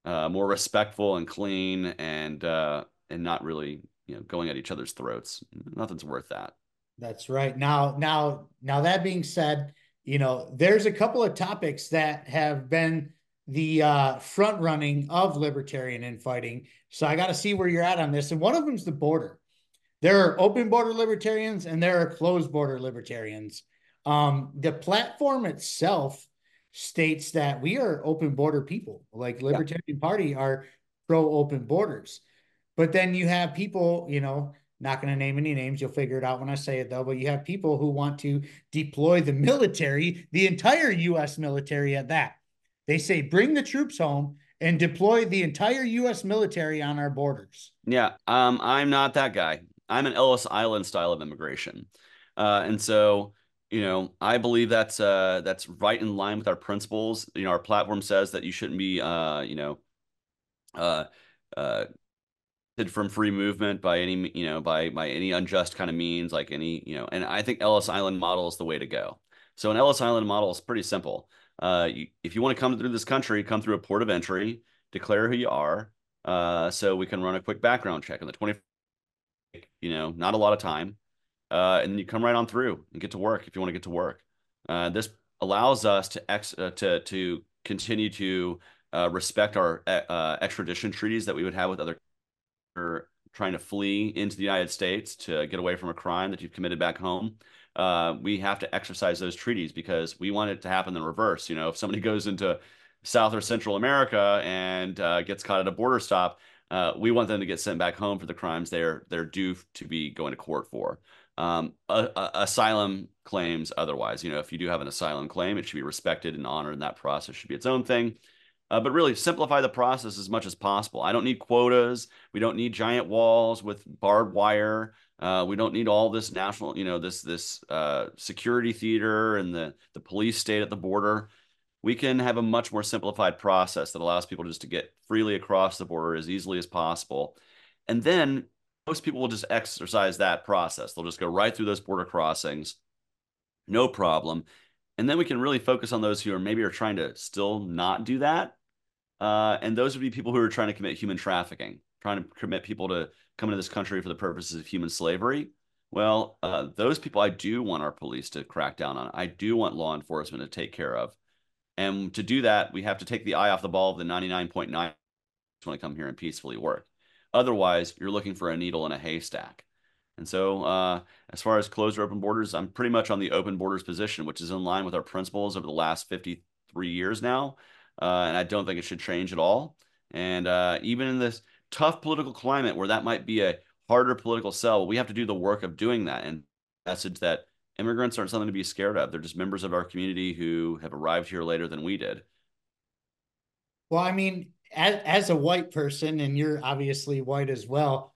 uh, more respectful and clean and uh, and not really you know going at each other's throats. Nothing's worth that. That's right. Now, now, now that being said, you know, there's a couple of topics that have been the uh, front running of libertarian infighting. So I got to see where you're at on this. And one of them is the border. There are open border libertarians and there are closed border libertarians. Um, the platform itself states that we are open border people, like Libertarian yeah. Party are pro open borders. But then you have people, you know, not going to name any names. You'll figure it out when I say it, though. But you have people who want to deploy the military, the entire U.S. military at that. They say, bring the troops home and deploy the entire U.S. military on our borders. Yeah, um, I'm not that guy. I'm an Ellis Island style of immigration. Uh, and so, you know, I believe that's uh, that's right in line with our principles. You know, our platform says that you shouldn't be, uh, you know, uh, uh, from free movement by any you know by by any unjust kind of means like any you know and i think ellis island model is the way to go so an ellis island model is pretty simple uh, you, if you want to come through this country come through a port of entry declare who you are uh, so we can run a quick background check on the 20 you know not a lot of time uh, and you come right on through and get to work if you want to get to work uh, this allows us to ex uh, to to continue to uh, respect our extradition treaties that we would have with other trying to flee into the United States to get away from a crime that you've committed back home, uh, we have to exercise those treaties because we want it to happen in reverse. You know, if somebody goes into South or Central America and uh, gets caught at a border stop, uh, we want them to get sent back home for the crimes they're they're due to be going to court for. Um, a, a, asylum claims otherwise. You know, if you do have an asylum claim, it should be respected and honored, and that process should be its own thing uh, but really simplify the process as much as possible. I don't need quotas. We don't need giant walls with barbed wire. Uh, we don't need all this national, you know, this this uh, security theater and the the police state at the border. We can have a much more simplified process that allows people just to get freely across the border as easily as possible. And then most people will just exercise that process. They'll just go right through those border crossings, no problem. And then we can really focus on those who are maybe are trying to still not do that uh, and those would be people who are trying to commit human trafficking, trying to commit people to come into this country for the purposes of human slavery. Well, uh, those people I do want our police to crack down on. I do want law enforcement to take care of. And to do that, we have to take the eye off the ball of the 99.9 want to come here and peacefully work. Otherwise, you're looking for a needle in a haystack. And so, uh, as far as closed or open borders, I'm pretty much on the open borders position, which is in line with our principles over the last 53 years now uh, and I don't think it should change at all. And uh, even in this tough political climate where that might be a harder political sell, we have to do the work of doing that and message that immigrants aren't something to be scared of. They're just members of our community who have arrived here later than we did. Well, I mean, as, as a white person, and you're obviously white as well,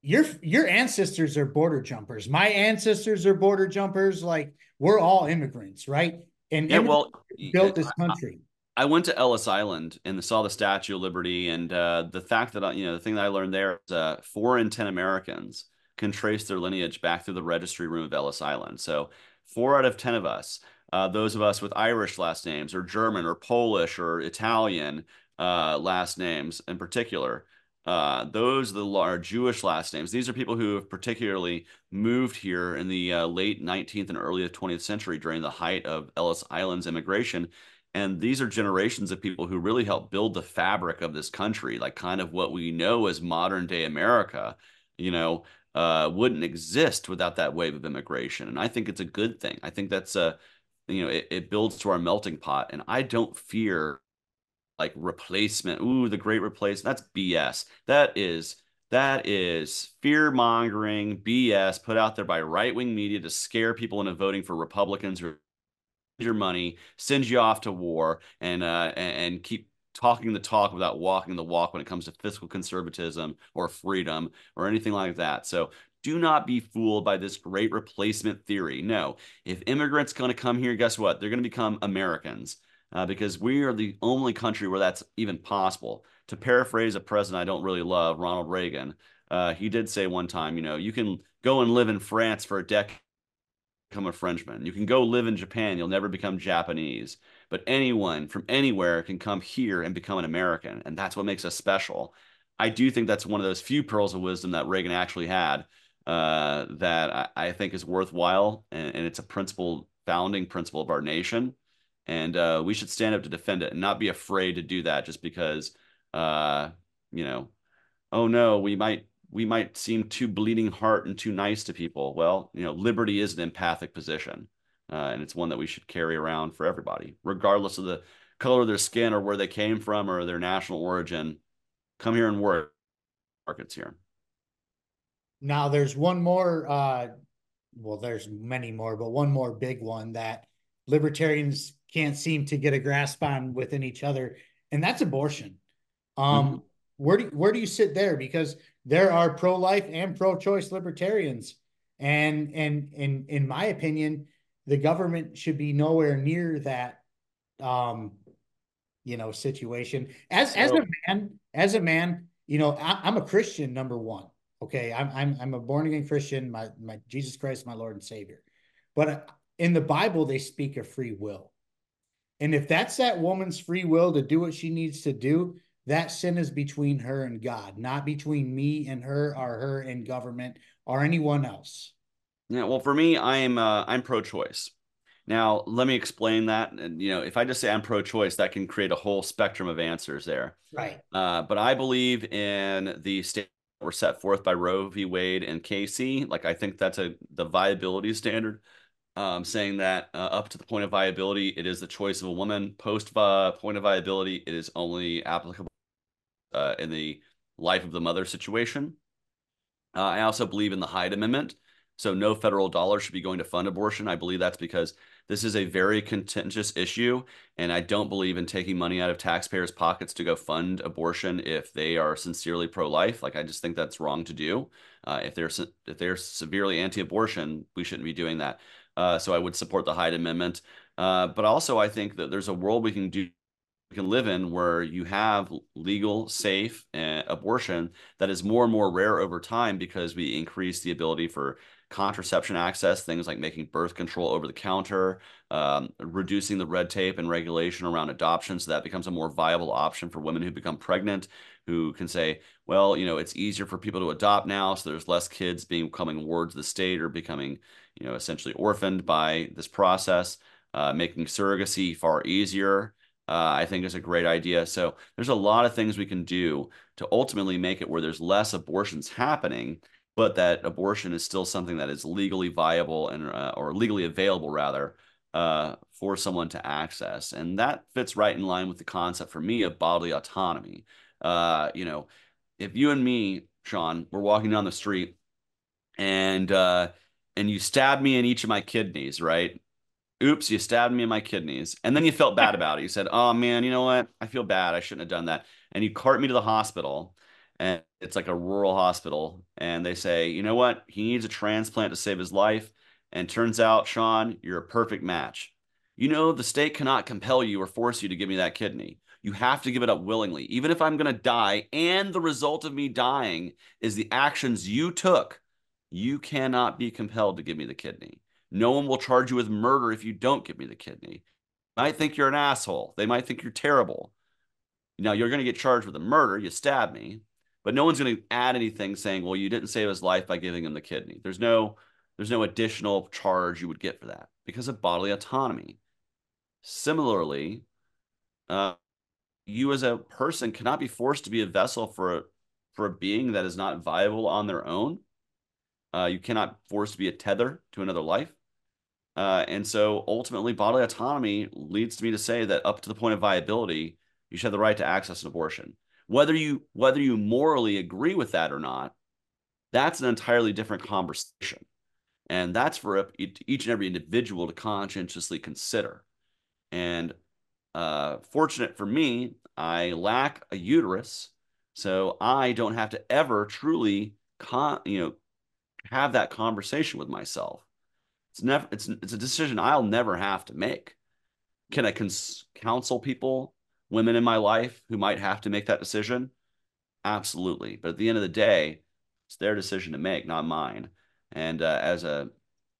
your your ancestors are border jumpers. My ancestors are border jumpers. Like we're all immigrants, right? And yeah, well, built this country. I went to Ellis Island and saw the Statue of Liberty, and uh, the fact that you know the thing that I learned there is uh, four in ten Americans can trace their lineage back through the registry room of Ellis Island. So four out of ten of us, uh, those of us with Irish last names, or German, or Polish, or Italian uh, last names in particular, uh, those the are Jewish last names. These are people who have particularly moved here in the uh, late 19th and early 20th century during the height of Ellis Island's immigration and these are generations of people who really helped build the fabric of this country, like kind of what we know as modern day America, you know, uh, wouldn't exist without that wave of immigration. And I think it's a good thing. I think that's a, you know, it, it builds to our melting pot. And I don't fear like replacement. Ooh, the great replacement. That's BS. That is that is fear mongering BS put out there by right wing media to scare people into voting for Republicans or your money, send you off to war, and uh, and keep talking the talk without walking the walk when it comes to fiscal conservatism or freedom or anything like that. So do not be fooled by this great replacement theory. No, if immigrants going to come here, guess what? They're going to become Americans uh, because we are the only country where that's even possible. To paraphrase a president I don't really love, Ronald Reagan, uh, he did say one time, you know, you can go and live in France for a decade become a Frenchman. You can go live in Japan, you'll never become Japanese. But anyone from anywhere can come here and become an American. And that's what makes us special. I do think that's one of those few pearls of wisdom that Reagan actually had uh, that I, I, think is worthwhile, and, and, it's a principle, founding principle of our nation, and uh, we should stand up to defend it and not be afraid to do that just because, uh, you know, oh no, we might we might seem too bleeding heart and too nice to people. Well, you know, liberty is an empathic position, uh, and it's one that we should carry around for everybody, regardless of the color of their skin or where they came from or their national origin. Come here and work. Markets here. Now there's one more uh well there's many more but one more big one that libertarians can't seem to get a grasp on within each other and that's abortion. Um mm-hmm. where do where do you sit there because there are pro-life and pro-choice libertarians and and in in my opinion the government should be nowhere near that um you know situation as as a man as a man you know I, i'm a christian number one Okay, I'm I'm I'm a born again Christian. My my Jesus Christ, my Lord and Savior. But uh, in the Bible, they speak of free will, and if that's that woman's free will to do what she needs to do, that sin is between her and God, not between me and her, or her and government, or anyone else. Yeah, well, for me, I'm uh, I'm pro-choice. Now, let me explain that. And you know, if I just say I'm pro-choice, that can create a whole spectrum of answers there. Right. Uh, but I believe in the state were set forth by Roe v. Wade and Casey. Like I think that's a the viability standard, um, saying that uh, up to the point of viability, it is the choice of a woman. Post uh, point of viability, it is only applicable uh, in the life of the mother situation. Uh, I also believe in the Hyde Amendment. So no federal dollar should be going to fund abortion. I believe that's because this is a very contentious issue, and I don't believe in taking money out of taxpayers' pockets to go fund abortion if they are sincerely pro-life. Like I just think that's wrong to do. Uh, if they're if they're severely anti-abortion, we shouldn't be doing that. Uh, so I would support the Hyde Amendment. Uh, but also, I think that there's a world we can do we can live in where you have legal, safe uh, abortion that is more and more rare over time because we increase the ability for contraception access, things like making birth control over the counter, um, reducing the red tape and regulation around adoption so that becomes a more viable option for women who become pregnant, who can say, well, you know, it's easier for people to adopt now, so there's less kids being coming wards the state or becoming, you know, essentially orphaned by this process, uh, making surrogacy far easier. Uh, I think is a great idea. So there's a lot of things we can do to ultimately make it where there's less abortions happening but that abortion is still something that is legally viable and uh, or legally available rather uh, for someone to access, and that fits right in line with the concept for me of bodily autonomy. Uh, you know, if you and me, Sean, were walking down the street, and uh, and you stabbed me in each of my kidneys, right? Oops, you stabbed me in my kidneys, and then you felt bad about it. You said, "Oh man, you know what? I feel bad. I shouldn't have done that." And you cart me to the hospital and it's like a rural hospital and they say you know what? He needs a transplant to save his life. And turns out sean you're a perfect match. You know the state cannot compel you or force you to give me that kidney. You have to give it up willingly even if i'm going to die and the result of me dying is the actions you took. You cannot be compelled to give me the kidney. No one will charge you with murder if you don't give me the kidney. Might think you're an asshole. They might think you're terrible. Now you're going to get charged with a murder. You stab me but no one's going to add anything saying, well, you didn't save his life by giving him the kidney. There's no there's no additional charge you would get for that because of bodily autonomy. Similarly, uh, you as a person cannot be forced to be a vessel for a, for a being that is not viable on their own. Uh, you cannot force to be a tether to another life. Uh, and so ultimately, bodily autonomy leads to me to say that up to the point of viability, you should have the right to access an abortion. Whether you whether you morally agree with that or not, that's an entirely different conversation. And that's for each and every individual to conscientiously consider. And uh, fortunate for me, I lack a uterus, so I don't have to ever truly, con- you know, have that conversation with myself. It's never. It's it's a decision I'll never have to make. Can I cons- counsel people women in my life who might have to make that decision? Absolutely. But at the end of the day, it's their decision to make, not mine. And uh, as a,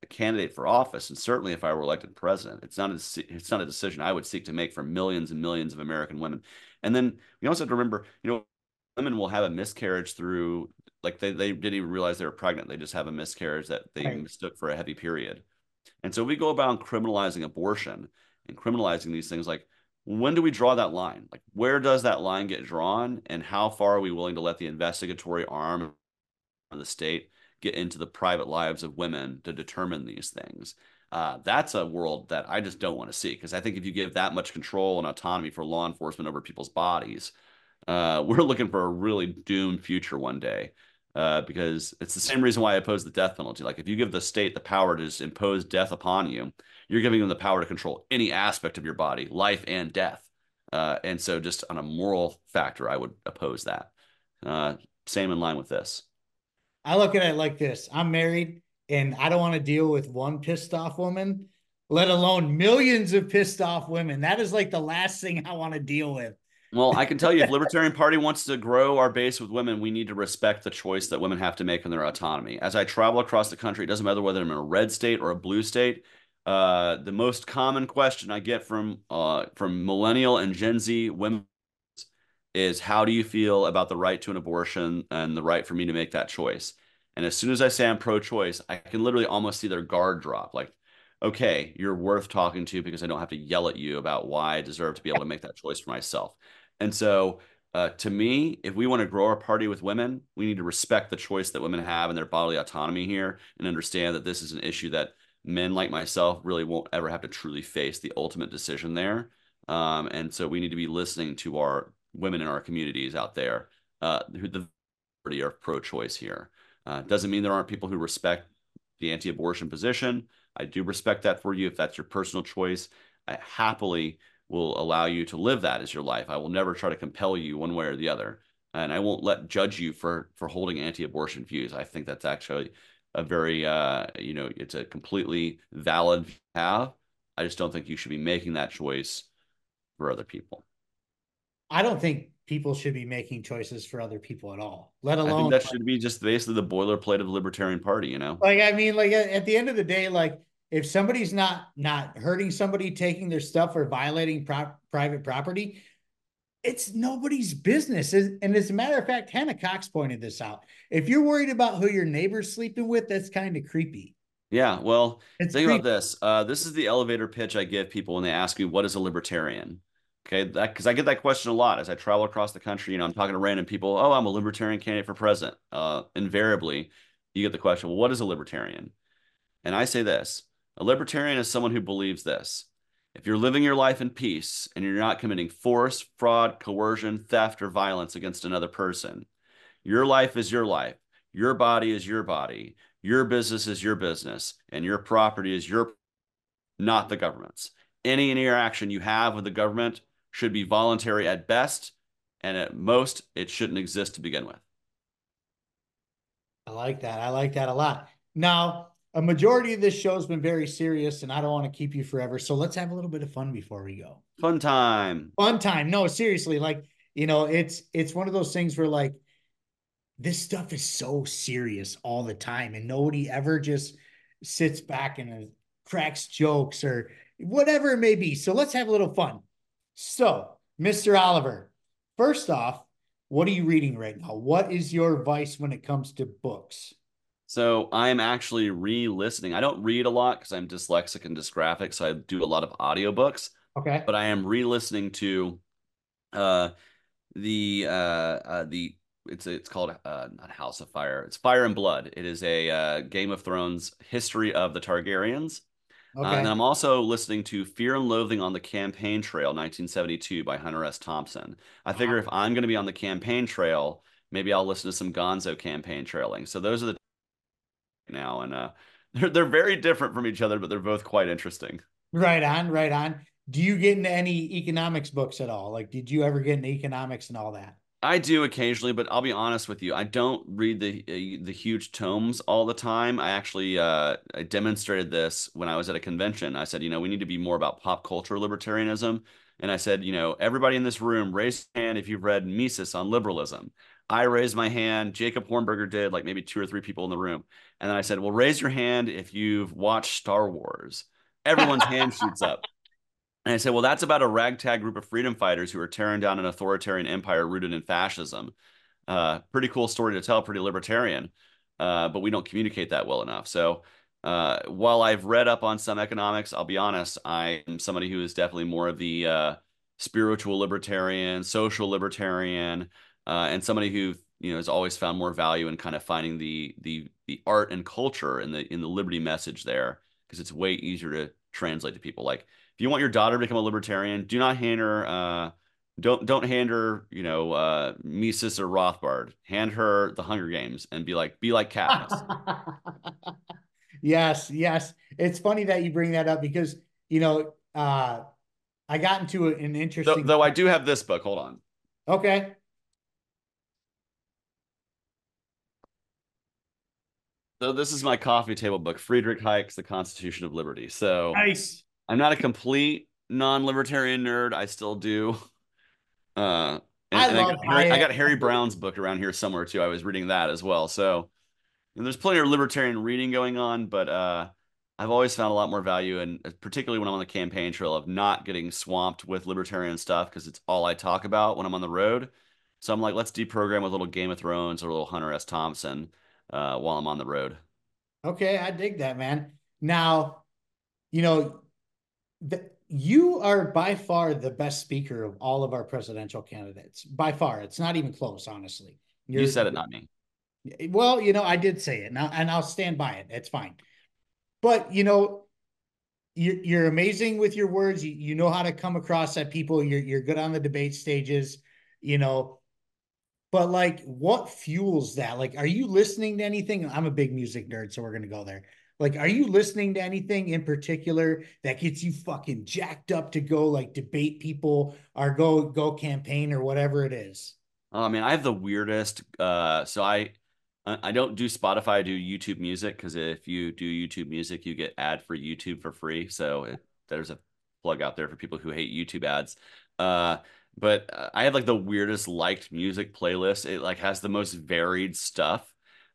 a, candidate for office, and certainly if I were elected president, it's not a, it's not a decision I would seek to make for millions and millions of American women. And then we also have to remember, you know, women will have a miscarriage through like they, they didn't even realize they were pregnant. They just have a miscarriage that they right. mistook for a heavy period. And so we go about criminalizing abortion and criminalizing these things like when do we draw that line? Like where does that line get drawn and how far are we willing to let the investigatory arm of the state get into the private lives of women to determine these things? Uh, that's a world that I just don't want to see because I think if you give that much control and autonomy for law enforcement over people's bodies, uh, we're looking for a really doomed future one day. Uh, because it's the same reason why I oppose the death penalty. Like if you give the state the power to just impose death upon you, you're giving them the power to control any aspect of your body, life and death. Uh, and so, just on a moral factor, I would oppose that. Uh, same in line with this. I look at it like this: I'm married, and I don't want to deal with one pissed off woman, let alone millions of pissed off women. That is like the last thing I want to deal with. Well, I can tell you if Libertarian Party wants to grow our base with women, we need to respect the choice that women have to make in their autonomy. As I travel across the country, it doesn't matter whether I'm in a red state or a blue state. Uh, the most common question I get from uh, from millennial and Gen Z women is how do you feel about the right to an abortion and the right for me to make that choice? And as soon as I say I'm pro-choice, I can literally almost see their guard drop. Like okay, you're worth talking to because I don't have to yell at you about why I deserve to be able to make that choice for myself. And so, uh, to me, if we want to grow our party with women, we need to respect the choice that women have and their bodily autonomy here and understand that this is an issue that men like myself really won't ever have to truly face the ultimate decision there. Um, and so we need to be listening to our women in our communities out there uh, who the majority are pro-choice here. Uh, doesn't mean there aren't people who respect the anti-abortion position. I do respect that for you if that's your personal choice. I happily will allow you to live that as your life. I will never try to compel you one way or the other. And I won't let judge you for for holding anti-abortion views. I think that's actually a very uh, you know, it's a completely valid path. I just don't think you should be making that choice for other people. I don't think people should be making choices for other people at all. Let alone I think that should be just basically the boilerplate of the Libertarian Party, you know. Like I mean, like at the end of the day, like if somebody's not not hurting somebody taking their stuff or violating pro- private property it's nobody's business. And as a matter of fact hannah cox pointed this out. If you're worried about who your neighbor's sleeping with that's kind of creepy. Yeah well it's think creepy. about this. Uh, this is the elevator pitch i give people when they ask me what is a libertarian? Okay that because i get that question a lot as i travel across the country you know i'm talking to random people oh i'm a libertarian candidate for president. Uh, invariably you get the question well what is a libertarian? And i say this a libertarian is someone who believes this. If you're living your life in peace and you're not committing force, fraud, coercion, theft, or violence against another person, your life is your life. Your body is your body. Your business is your business. And your property is your, not the government's. Any interaction you have with the government should be voluntary at best. And at most, it shouldn't exist to begin with. I like that. I like that a lot. Now, a majority of this show has been very serious and I don't want to keep you forever. So let's have a little bit of fun before we go. Fun time. Fun time. No, seriously, like, you know, it's it's one of those things where like this stuff is so serious all the time and nobody ever just sits back and uh, cracks jokes or whatever it may be. So let's have a little fun. So, Mr. Oliver, first off, what are you reading right now? What is your advice when it comes to books? So I'm actually re-listening. I don't read a lot because I'm dyslexic and dysgraphic, so I do a lot of audiobooks. Okay. But I am re-listening to uh the uh, uh the it's it's called uh not House of Fire. It's Fire and Blood. It is a uh, Game of Thrones history of the Targaryens. Okay. Uh, and I'm also listening to Fear and Loathing on the Campaign Trail 1972 by Hunter S. Thompson. I figure wow. if I'm going to be on the campaign trail, maybe I'll listen to some Gonzo campaign trailing. So those are the now, and uh, they're they're very different from each other, but they're both quite interesting. Right on, right on. Do you get into any economics books at all? Like, did you ever get into economics and all that? I do occasionally, but I'll be honest with you. I don't read the uh, the huge tomes all the time. I actually uh, I demonstrated this when I was at a convention. I said, you know, we need to be more about pop culture libertarianism. And I said, you know, everybody in this room, raise hand if you've read Mises on liberalism. I raised my hand. Jacob Hornberger did, like maybe two or three people in the room. And then I said, Well, raise your hand if you've watched Star Wars. Everyone's hand shoots up. And I said, Well, that's about a ragtag group of freedom fighters who are tearing down an authoritarian empire rooted in fascism. uh, pretty cool story to tell, pretty libertarian, uh, but we don't communicate that well enough. So uh, while I've read up on some economics, I'll be honest, I am somebody who is definitely more of the uh, spiritual libertarian, social libertarian, uh, and somebody who you know has always found more value in kind of finding the the the art and culture in the in the liberty message there because it's way easier to translate to people. Like if you want your daughter to become a libertarian, do not hand her uh, don't don't hand her you know uh, Mises or Rothbard. Hand her the Hunger Games and be like be like Katniss. yes, yes. It's funny that you bring that up because you know uh, I got into an interesting. Though, though I do have this book. Hold on. Okay. So this is my coffee table book, Friedrich Hayek's The Constitution of Liberty. So nice. I'm not a complete non-libertarian nerd. I still do. Uh, and, I, and love I, got Harry, I got Harry Browne's book around here somewhere too. I was reading that as well. So there's plenty of libertarian reading going on, but uh, I've always found a lot more value, and particularly when I'm on the campaign trail, of not getting swamped with libertarian stuff because it's all I talk about when I'm on the road. So I'm like, let's deprogram with a little Game of Thrones or a little Hunter S. Thompson uh, while I'm on the road. Okay, I dig that, man. Now, you know, the, you are by far the best speaker of all of our presidential candidates. By far, it's not even close, honestly. You're, you said it, not me. Well, you know, I did say it, now, and I'll stand by it. It's fine. But you know, you're, you're amazing with your words. You, you know how to come across at people. You're you're good on the debate stages. You know, but like, what fuels that? Like, are you listening to anything? I'm a big music nerd, so we're gonna go there. Like, are you listening to anything in particular that gets you fucking jacked up to go like debate people or go go campaign or whatever it is? Oh, I mean, I have the weirdest. Uh, so I I don't do Spotify. I do YouTube Music because if you do YouTube Music, you get ad for YouTube for free. So it, there's a plug out there for people who hate YouTube ads. Uh, but uh, I have like the weirdest liked music playlist. It like has the most varied stuff.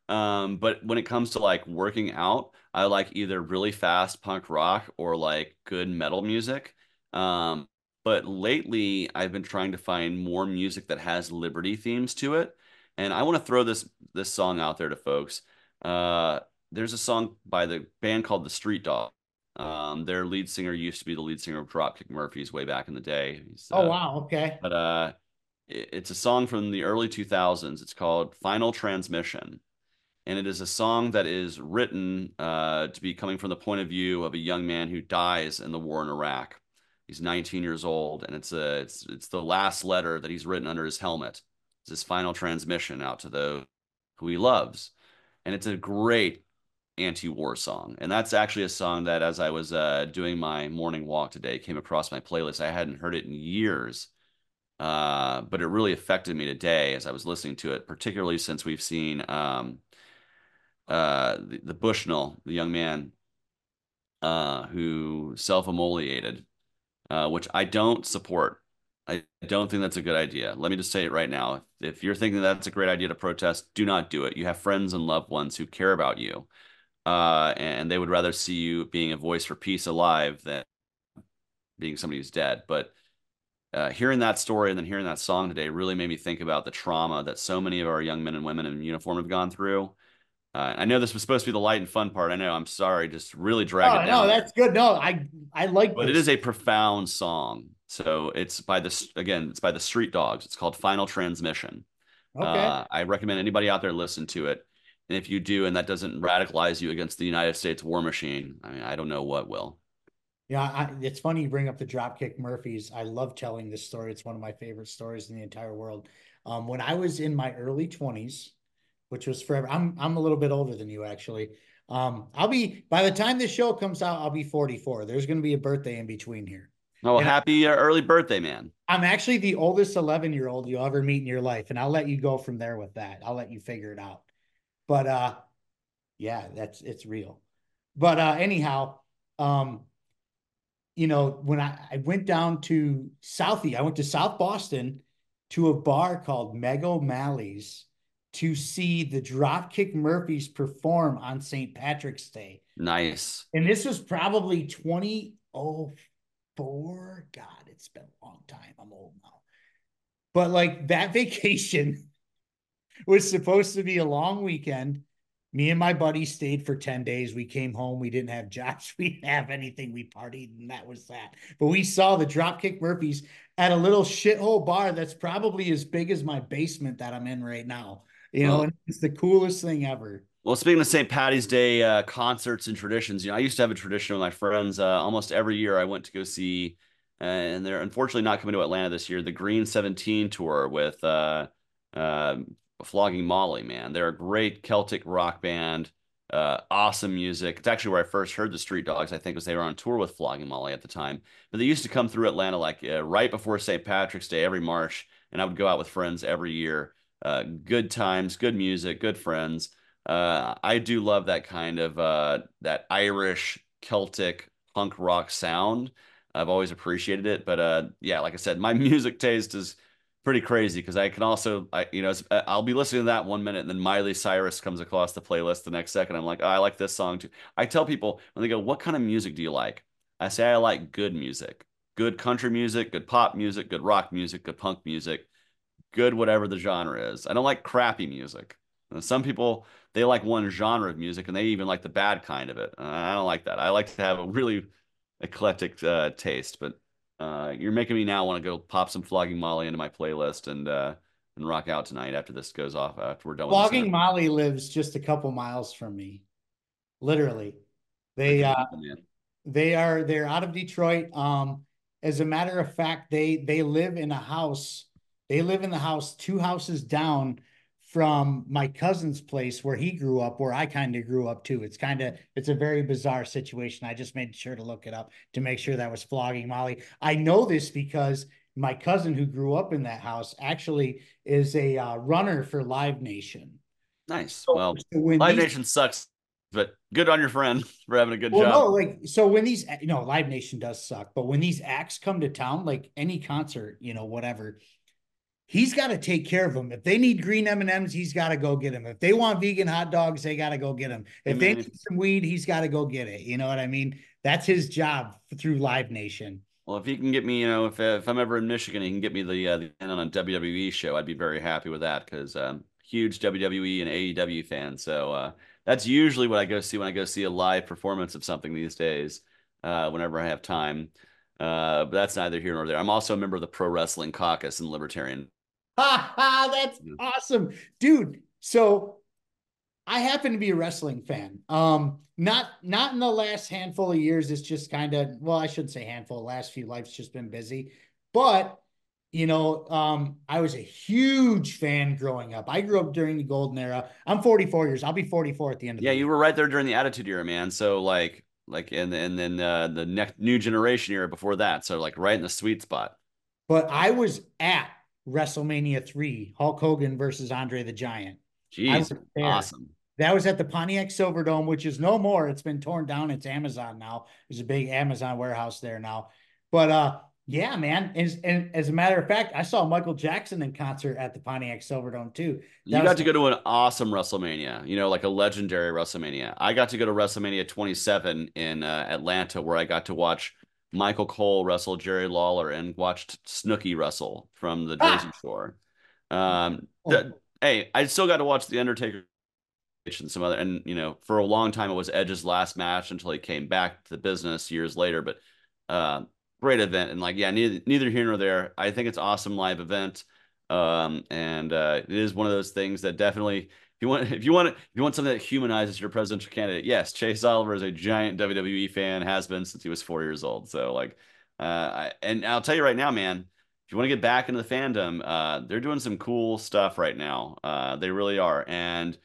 Um, but when it comes to like working out, I like either really fast punk rock or like good metal music. Um, but lately I've been trying to find more music that has liberty themes to it. And I want to throw this this song out there to folks. Uh, there's a song by the band called the Street Dog um, their lead singer used to be the lead singer of Dropkick Murphys way back in the day. He's, oh uh, wow, okay. But uh, it, it's a song from the early 2000s. It's called "Final Transmission," and it is a song that is written uh, to be coming from the point of view of a young man who dies in the war in Iraq. He's 19 years old, and it's a it's it's the last letter that he's written under his helmet. It's his final transmission out to those who he loves, and it's a great anti-war song and that's actually a song that as i was uh, doing my morning walk today came across my playlist i hadn't heard it in years uh, but it really affected me today as i was listening to it particularly since we've seen um, uh, the, the, bushnell the young man uh, who self-immolated uh, which i don't support I don't think that's a good idea. Let me just say it right now. If you're thinking that's a great idea to protest, do not do it. You have friends and loved ones who care about you uh, and they would rather see you being a voice for peace alive than being somebody who's dead. But uh, hearing that story and then hearing that song today really made me think about the trauma that so many of our young men and women in uniform have gone through. Uh, I know this was supposed to be the light and fun part. I know. I'm sorry, just really drag oh, it down. No, that's good. No, I I like. But this. it is a profound song. So it's by the again, it's by the Street Dogs. It's called Final Transmission. Okay. Uh, I recommend anybody out there listen to it. And if you do, and that doesn't radicalize you against the United States war machine, I mean, I don't know what will. Yeah, I, it's funny you bring up the Dropkick Murphys. I love telling this story. It's one of my favorite stories in the entire world. Um, when I was in my early twenties, which was forever, I'm I'm a little bit older than you actually. Um, I'll be by the time this show comes out, I'll be 44. There's going to be a birthday in between here. Oh, and happy I, uh, early birthday, man! I'm actually the oldest 11 year old you'll ever meet in your life, and I'll let you go from there with that. I'll let you figure it out. But uh yeah, that's it's real. But uh anyhow, um you know, when I, I went down to Southie, I went to South Boston to a bar called Meg O'Malley's to see the Dropkick Murphys perform on St. Patrick's Day. Nice. And this was probably 2004. God, it's been a long time. I'm old now. But like that vacation was supposed to be a long weekend. Me and my buddy stayed for 10 days. We came home. We didn't have jobs. We didn't have anything. We partied, and that was that. But we saw the Dropkick Murphys at a little shithole bar that's probably as big as my basement that I'm in right now. You know, oh. and it's the coolest thing ever. Well, speaking of St. Patty's Day uh, concerts and traditions, you know, I used to have a tradition with my friends. Uh, almost every year, I went to go see, uh, and they're unfortunately not coming to Atlanta this year. The Green Seventeen tour with uh, uh, Flogging Molly. Man, they're a great Celtic rock band. Uh, awesome music. It's actually where I first heard the Street Dogs. I think was they were on tour with Flogging Molly at the time. But they used to come through Atlanta like right before St. Patrick's Day every March, and I would go out with friends every year. good times, good music, good friends uh, I do love that kind of uh, that Irish Celtic punk rock sound. I've always appreciated it, but uh, yeah, like I said, my music taste is pretty crazy because I can also, I you know, uh, I'll be listening to that one minute, and then Miley Cyrus comes across the playlist the next second. I'm like, oh, I like this song too. I tell people when they go, "What kind of music do you like?" I say I like good music, good country music, good pop music, good rock music, good punk music, good whatever the genre is. I don't like crappy music. Some people they like one genre of music and they even like the bad kind of it. Uh, I don't like that. I like to have a really eclectic uh, taste. But uh, you're making me now want to go pop some Flogging Molly into my playlist and uh, and rock out tonight after this goes off. After we're done. Flogging Molly lives just a couple miles from me, literally. They uh, they are they're out of Detroit. Um, as a matter of fact, they they live in a house. They live in the house two houses down from my cousin's place where he grew up, where I kind of grew up too. It's kind of it's a very bizarre situation. I just made sure to look it up to make sure that was flogging Molly. I know this because my cousin who grew up in that house actually is a uh, runner for Live Nation. Nice. So, well, so Live these, Nation sucks, but good on your friend for having a good well, job. No, like so when these you know Live Nation does suck, but when these acts come to town, like any concert, you know whatever he's got to take care of them. If they need green M and M's, he's got to go get them. If they want vegan hot dogs, they got to go get them. If they need some weed, he's got to go get it. You know what I mean? That's his job through Live Nation. Well, if he can get me, you know, if if I'm ever in Michigan, he can get me the uh, the on a WWE show. I'd be very happy with that because um, huge WWE and AEW fan. So uh, that's usually what I go see when I go see a live performance of something these days. Uh, whenever I have time. Uh, but that's neither here nor there. I'm also a member of the Pro Wrestling Caucus and Libertarian Ha ha, that's awesome. Dude, so I happen to be a wrestling fan. Um, not not in the last handful of years. It's just kind of well, I shouldn't say handful. The last few life's just been busy, but you know, um, I was a huge fan growing up. I grew up during the golden era. I'm 44 years. I'll be 44 at the end of yeah. You were right there during the Attitude Era, man. So like like and and then uh, the next new generation era before that. So like right in the sweet spot. But I was at WrestleMania 3, Hulk Hogan versus Andre the Giant. Jeez, awesome. That was at the Pontiac Silverdome, which is no more. It's been torn down. It's Amazon now. There's a big Amazon warehouse there now. But uh yeah, man. And, and as a matter of fact, I saw Michael Jackson in concert at the Pontiac Silverdome too. That you got to go to an awesome WrestleMania, you know, like a legendary WrestleMania. I got to go to WrestleMania 27 in uh, Atlanta where I got to watch Michael Cole wrestle Jerry Lawler and watched Snooki wrestle from the Jersey ah! Shore. Um, oh. hey, I still got to watch The Undertaker and some other, and you know, for a long time it was Edge's last match until he came back to the business years later. But uh, great event, and like, yeah, neither, neither here nor there. I think it's awesome live event, um, and uh, it is one of those things that definitely you want if you want if you want something that humanizes your presidential candidate, yes, Chase Oliver is a giant WWE fan, has been since he was four years old. So like, uh, I, and I'll tell you right now, man, if you want to get back into the fandom, uh, they're doing some cool stuff right now. Uh, they really are, and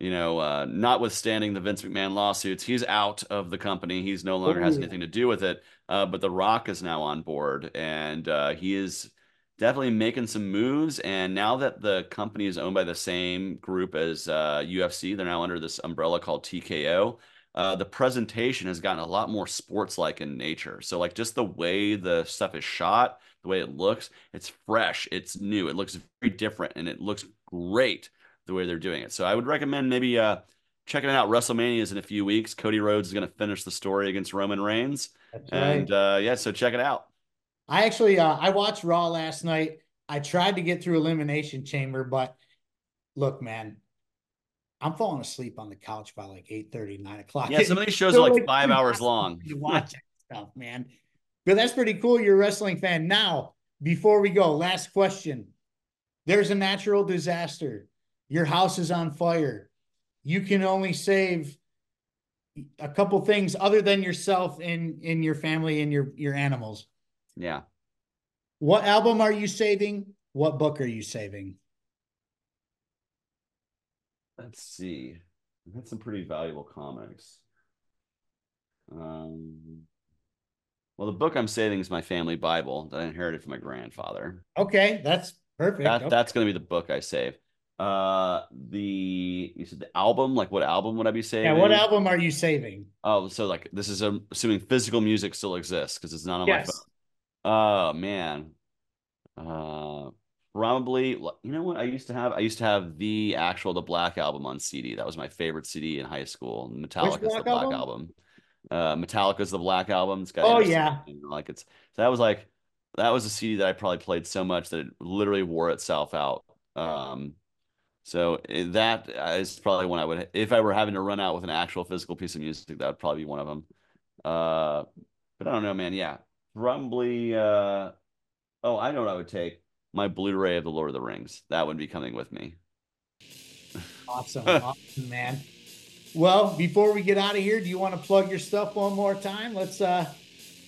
you know, uh, notwithstanding the Vince McMahon lawsuits, he's out of the company. He's no longer has anything to do with it. Uh, but The Rock is now on board, and uh, he is definitely making some moves. And now that the company is owned by the same group as uh, UFC, they're now under this umbrella called TKO. Uh, the presentation has gotten a lot more sports like in nature. So, like, just the way the stuff is shot, the way it looks, it's fresh, it's new, it looks very different, and it looks great the way they're doing it. So, I would recommend maybe uh, checking it out WrestleMania is in a few weeks. Cody Rhodes is going to finish the story against Roman Reigns. Right. And uh, yeah, so check it out. I actually uh, I watched Raw last night. I tried to get through Elimination Chamber, but look, man, I'm falling asleep on the couch by like 8 30, 9 o'clock. Yeah, some of these shows are like five hours long. You watch stuff, man. But that's pretty cool. You're a wrestling fan. Now, before we go, last question. There's a natural disaster. Your house is on fire. You can only save a couple things other than yourself and in your family and your your animals. Yeah. What album are you saving? What book are you saving? Let's see. I had some pretty valuable comics. Um, well, the book I'm saving is my family Bible that I inherited from my grandfather. Okay, that's perfect. That, okay. That's going to be the book I save. Uh, the you said the album. Like, what album would I be saving? Yeah, what album are you saving? Oh, so like this is um, assuming physical music still exists because it's not on yes. my phone. Oh man. Uh, probably. You know what I used to have? I used to have the actual the Black album on CD. That was my favorite CD in high school. Metallica's the Black album. album. Uh, Metallica's the Black album. It's got oh yeah, like it's so that was like that was a CD that I probably played so much that it literally wore itself out. Um, so eh, that is probably one I would, if I were having to run out with an actual physical piece of music, that would probably be one of them. Uh, but I don't know, man. Yeah, probably. Uh, oh, I know what I would take. My Blu-ray of the Lord of the Rings. That would be coming with me. Awesome, awesome, man. Well, before we get out of here, do you want to plug your stuff one more time? Let's uh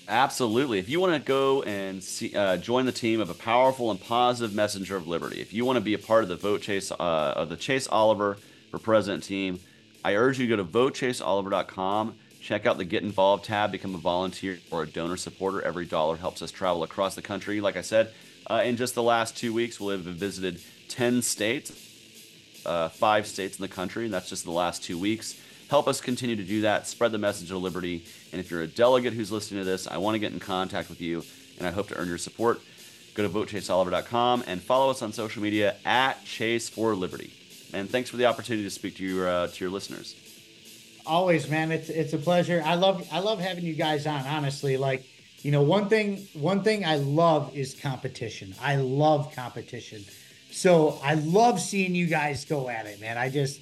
Absolutely. If you want to go and see, uh, join the team of a powerful and positive messenger of liberty, if you want to be a part of the vote chase uh, of the Chase Oliver for President team, I urge you to go to votechaseoliver.com. Check out the Get Involved tab, become a volunteer or a donor supporter. Every dollar helps us travel across the country. Like I said, uh, in just the last two weeks, we'll have visited 10 states, uh, five states in the country, and that's just the last two weeks. Help us continue to do that, spread the message of liberty. And if you're a delegate who's listening to this, I want to get in contact with you, and I hope to earn your support. Go to votechaseoliver.com and follow us on social media at Chase for Liberty. And thanks for the opportunity to speak to your uh, to your listeners. Always, man. It's it's a pleasure. I love I love having you guys on. Honestly, like you know, one thing one thing I love is competition. I love competition. So I love seeing you guys go at it, man. I just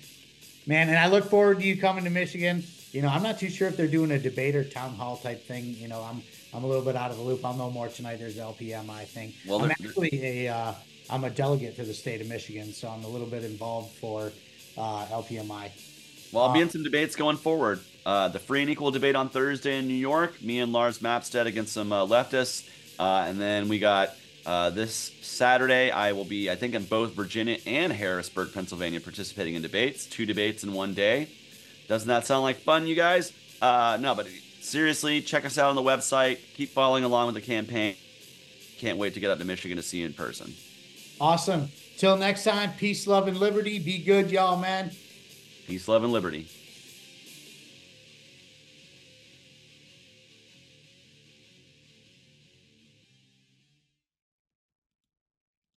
man, and I look forward to you coming to Michigan. You know, I'm not too sure if they're doing a debate or town hall type thing. You know, I'm I'm a little bit out of the loop. I'll know more tonight. There's LPMI thing. Well, I'm actually a uh, I'm a delegate to the state of Michigan, so I'm a little bit involved for uh, LPMI. Well, I'll be in some debates going forward. Uh, the free and equal debate on Thursday in New York. Me and Lars Mapstead against some uh, leftists, uh, and then we got uh, this Saturday, I will be, I think, in both Virginia and Harrisburg, Pennsylvania, participating in debates. Two debates in one day. Doesn't that sound like fun, you guys? Uh, no, but seriously, check us out on the website. Keep following along with the campaign. Can't wait to get up to Michigan to see you in person. Awesome. Till next time, peace, love, and liberty. Be good, y'all, man. Peace, love, and liberty.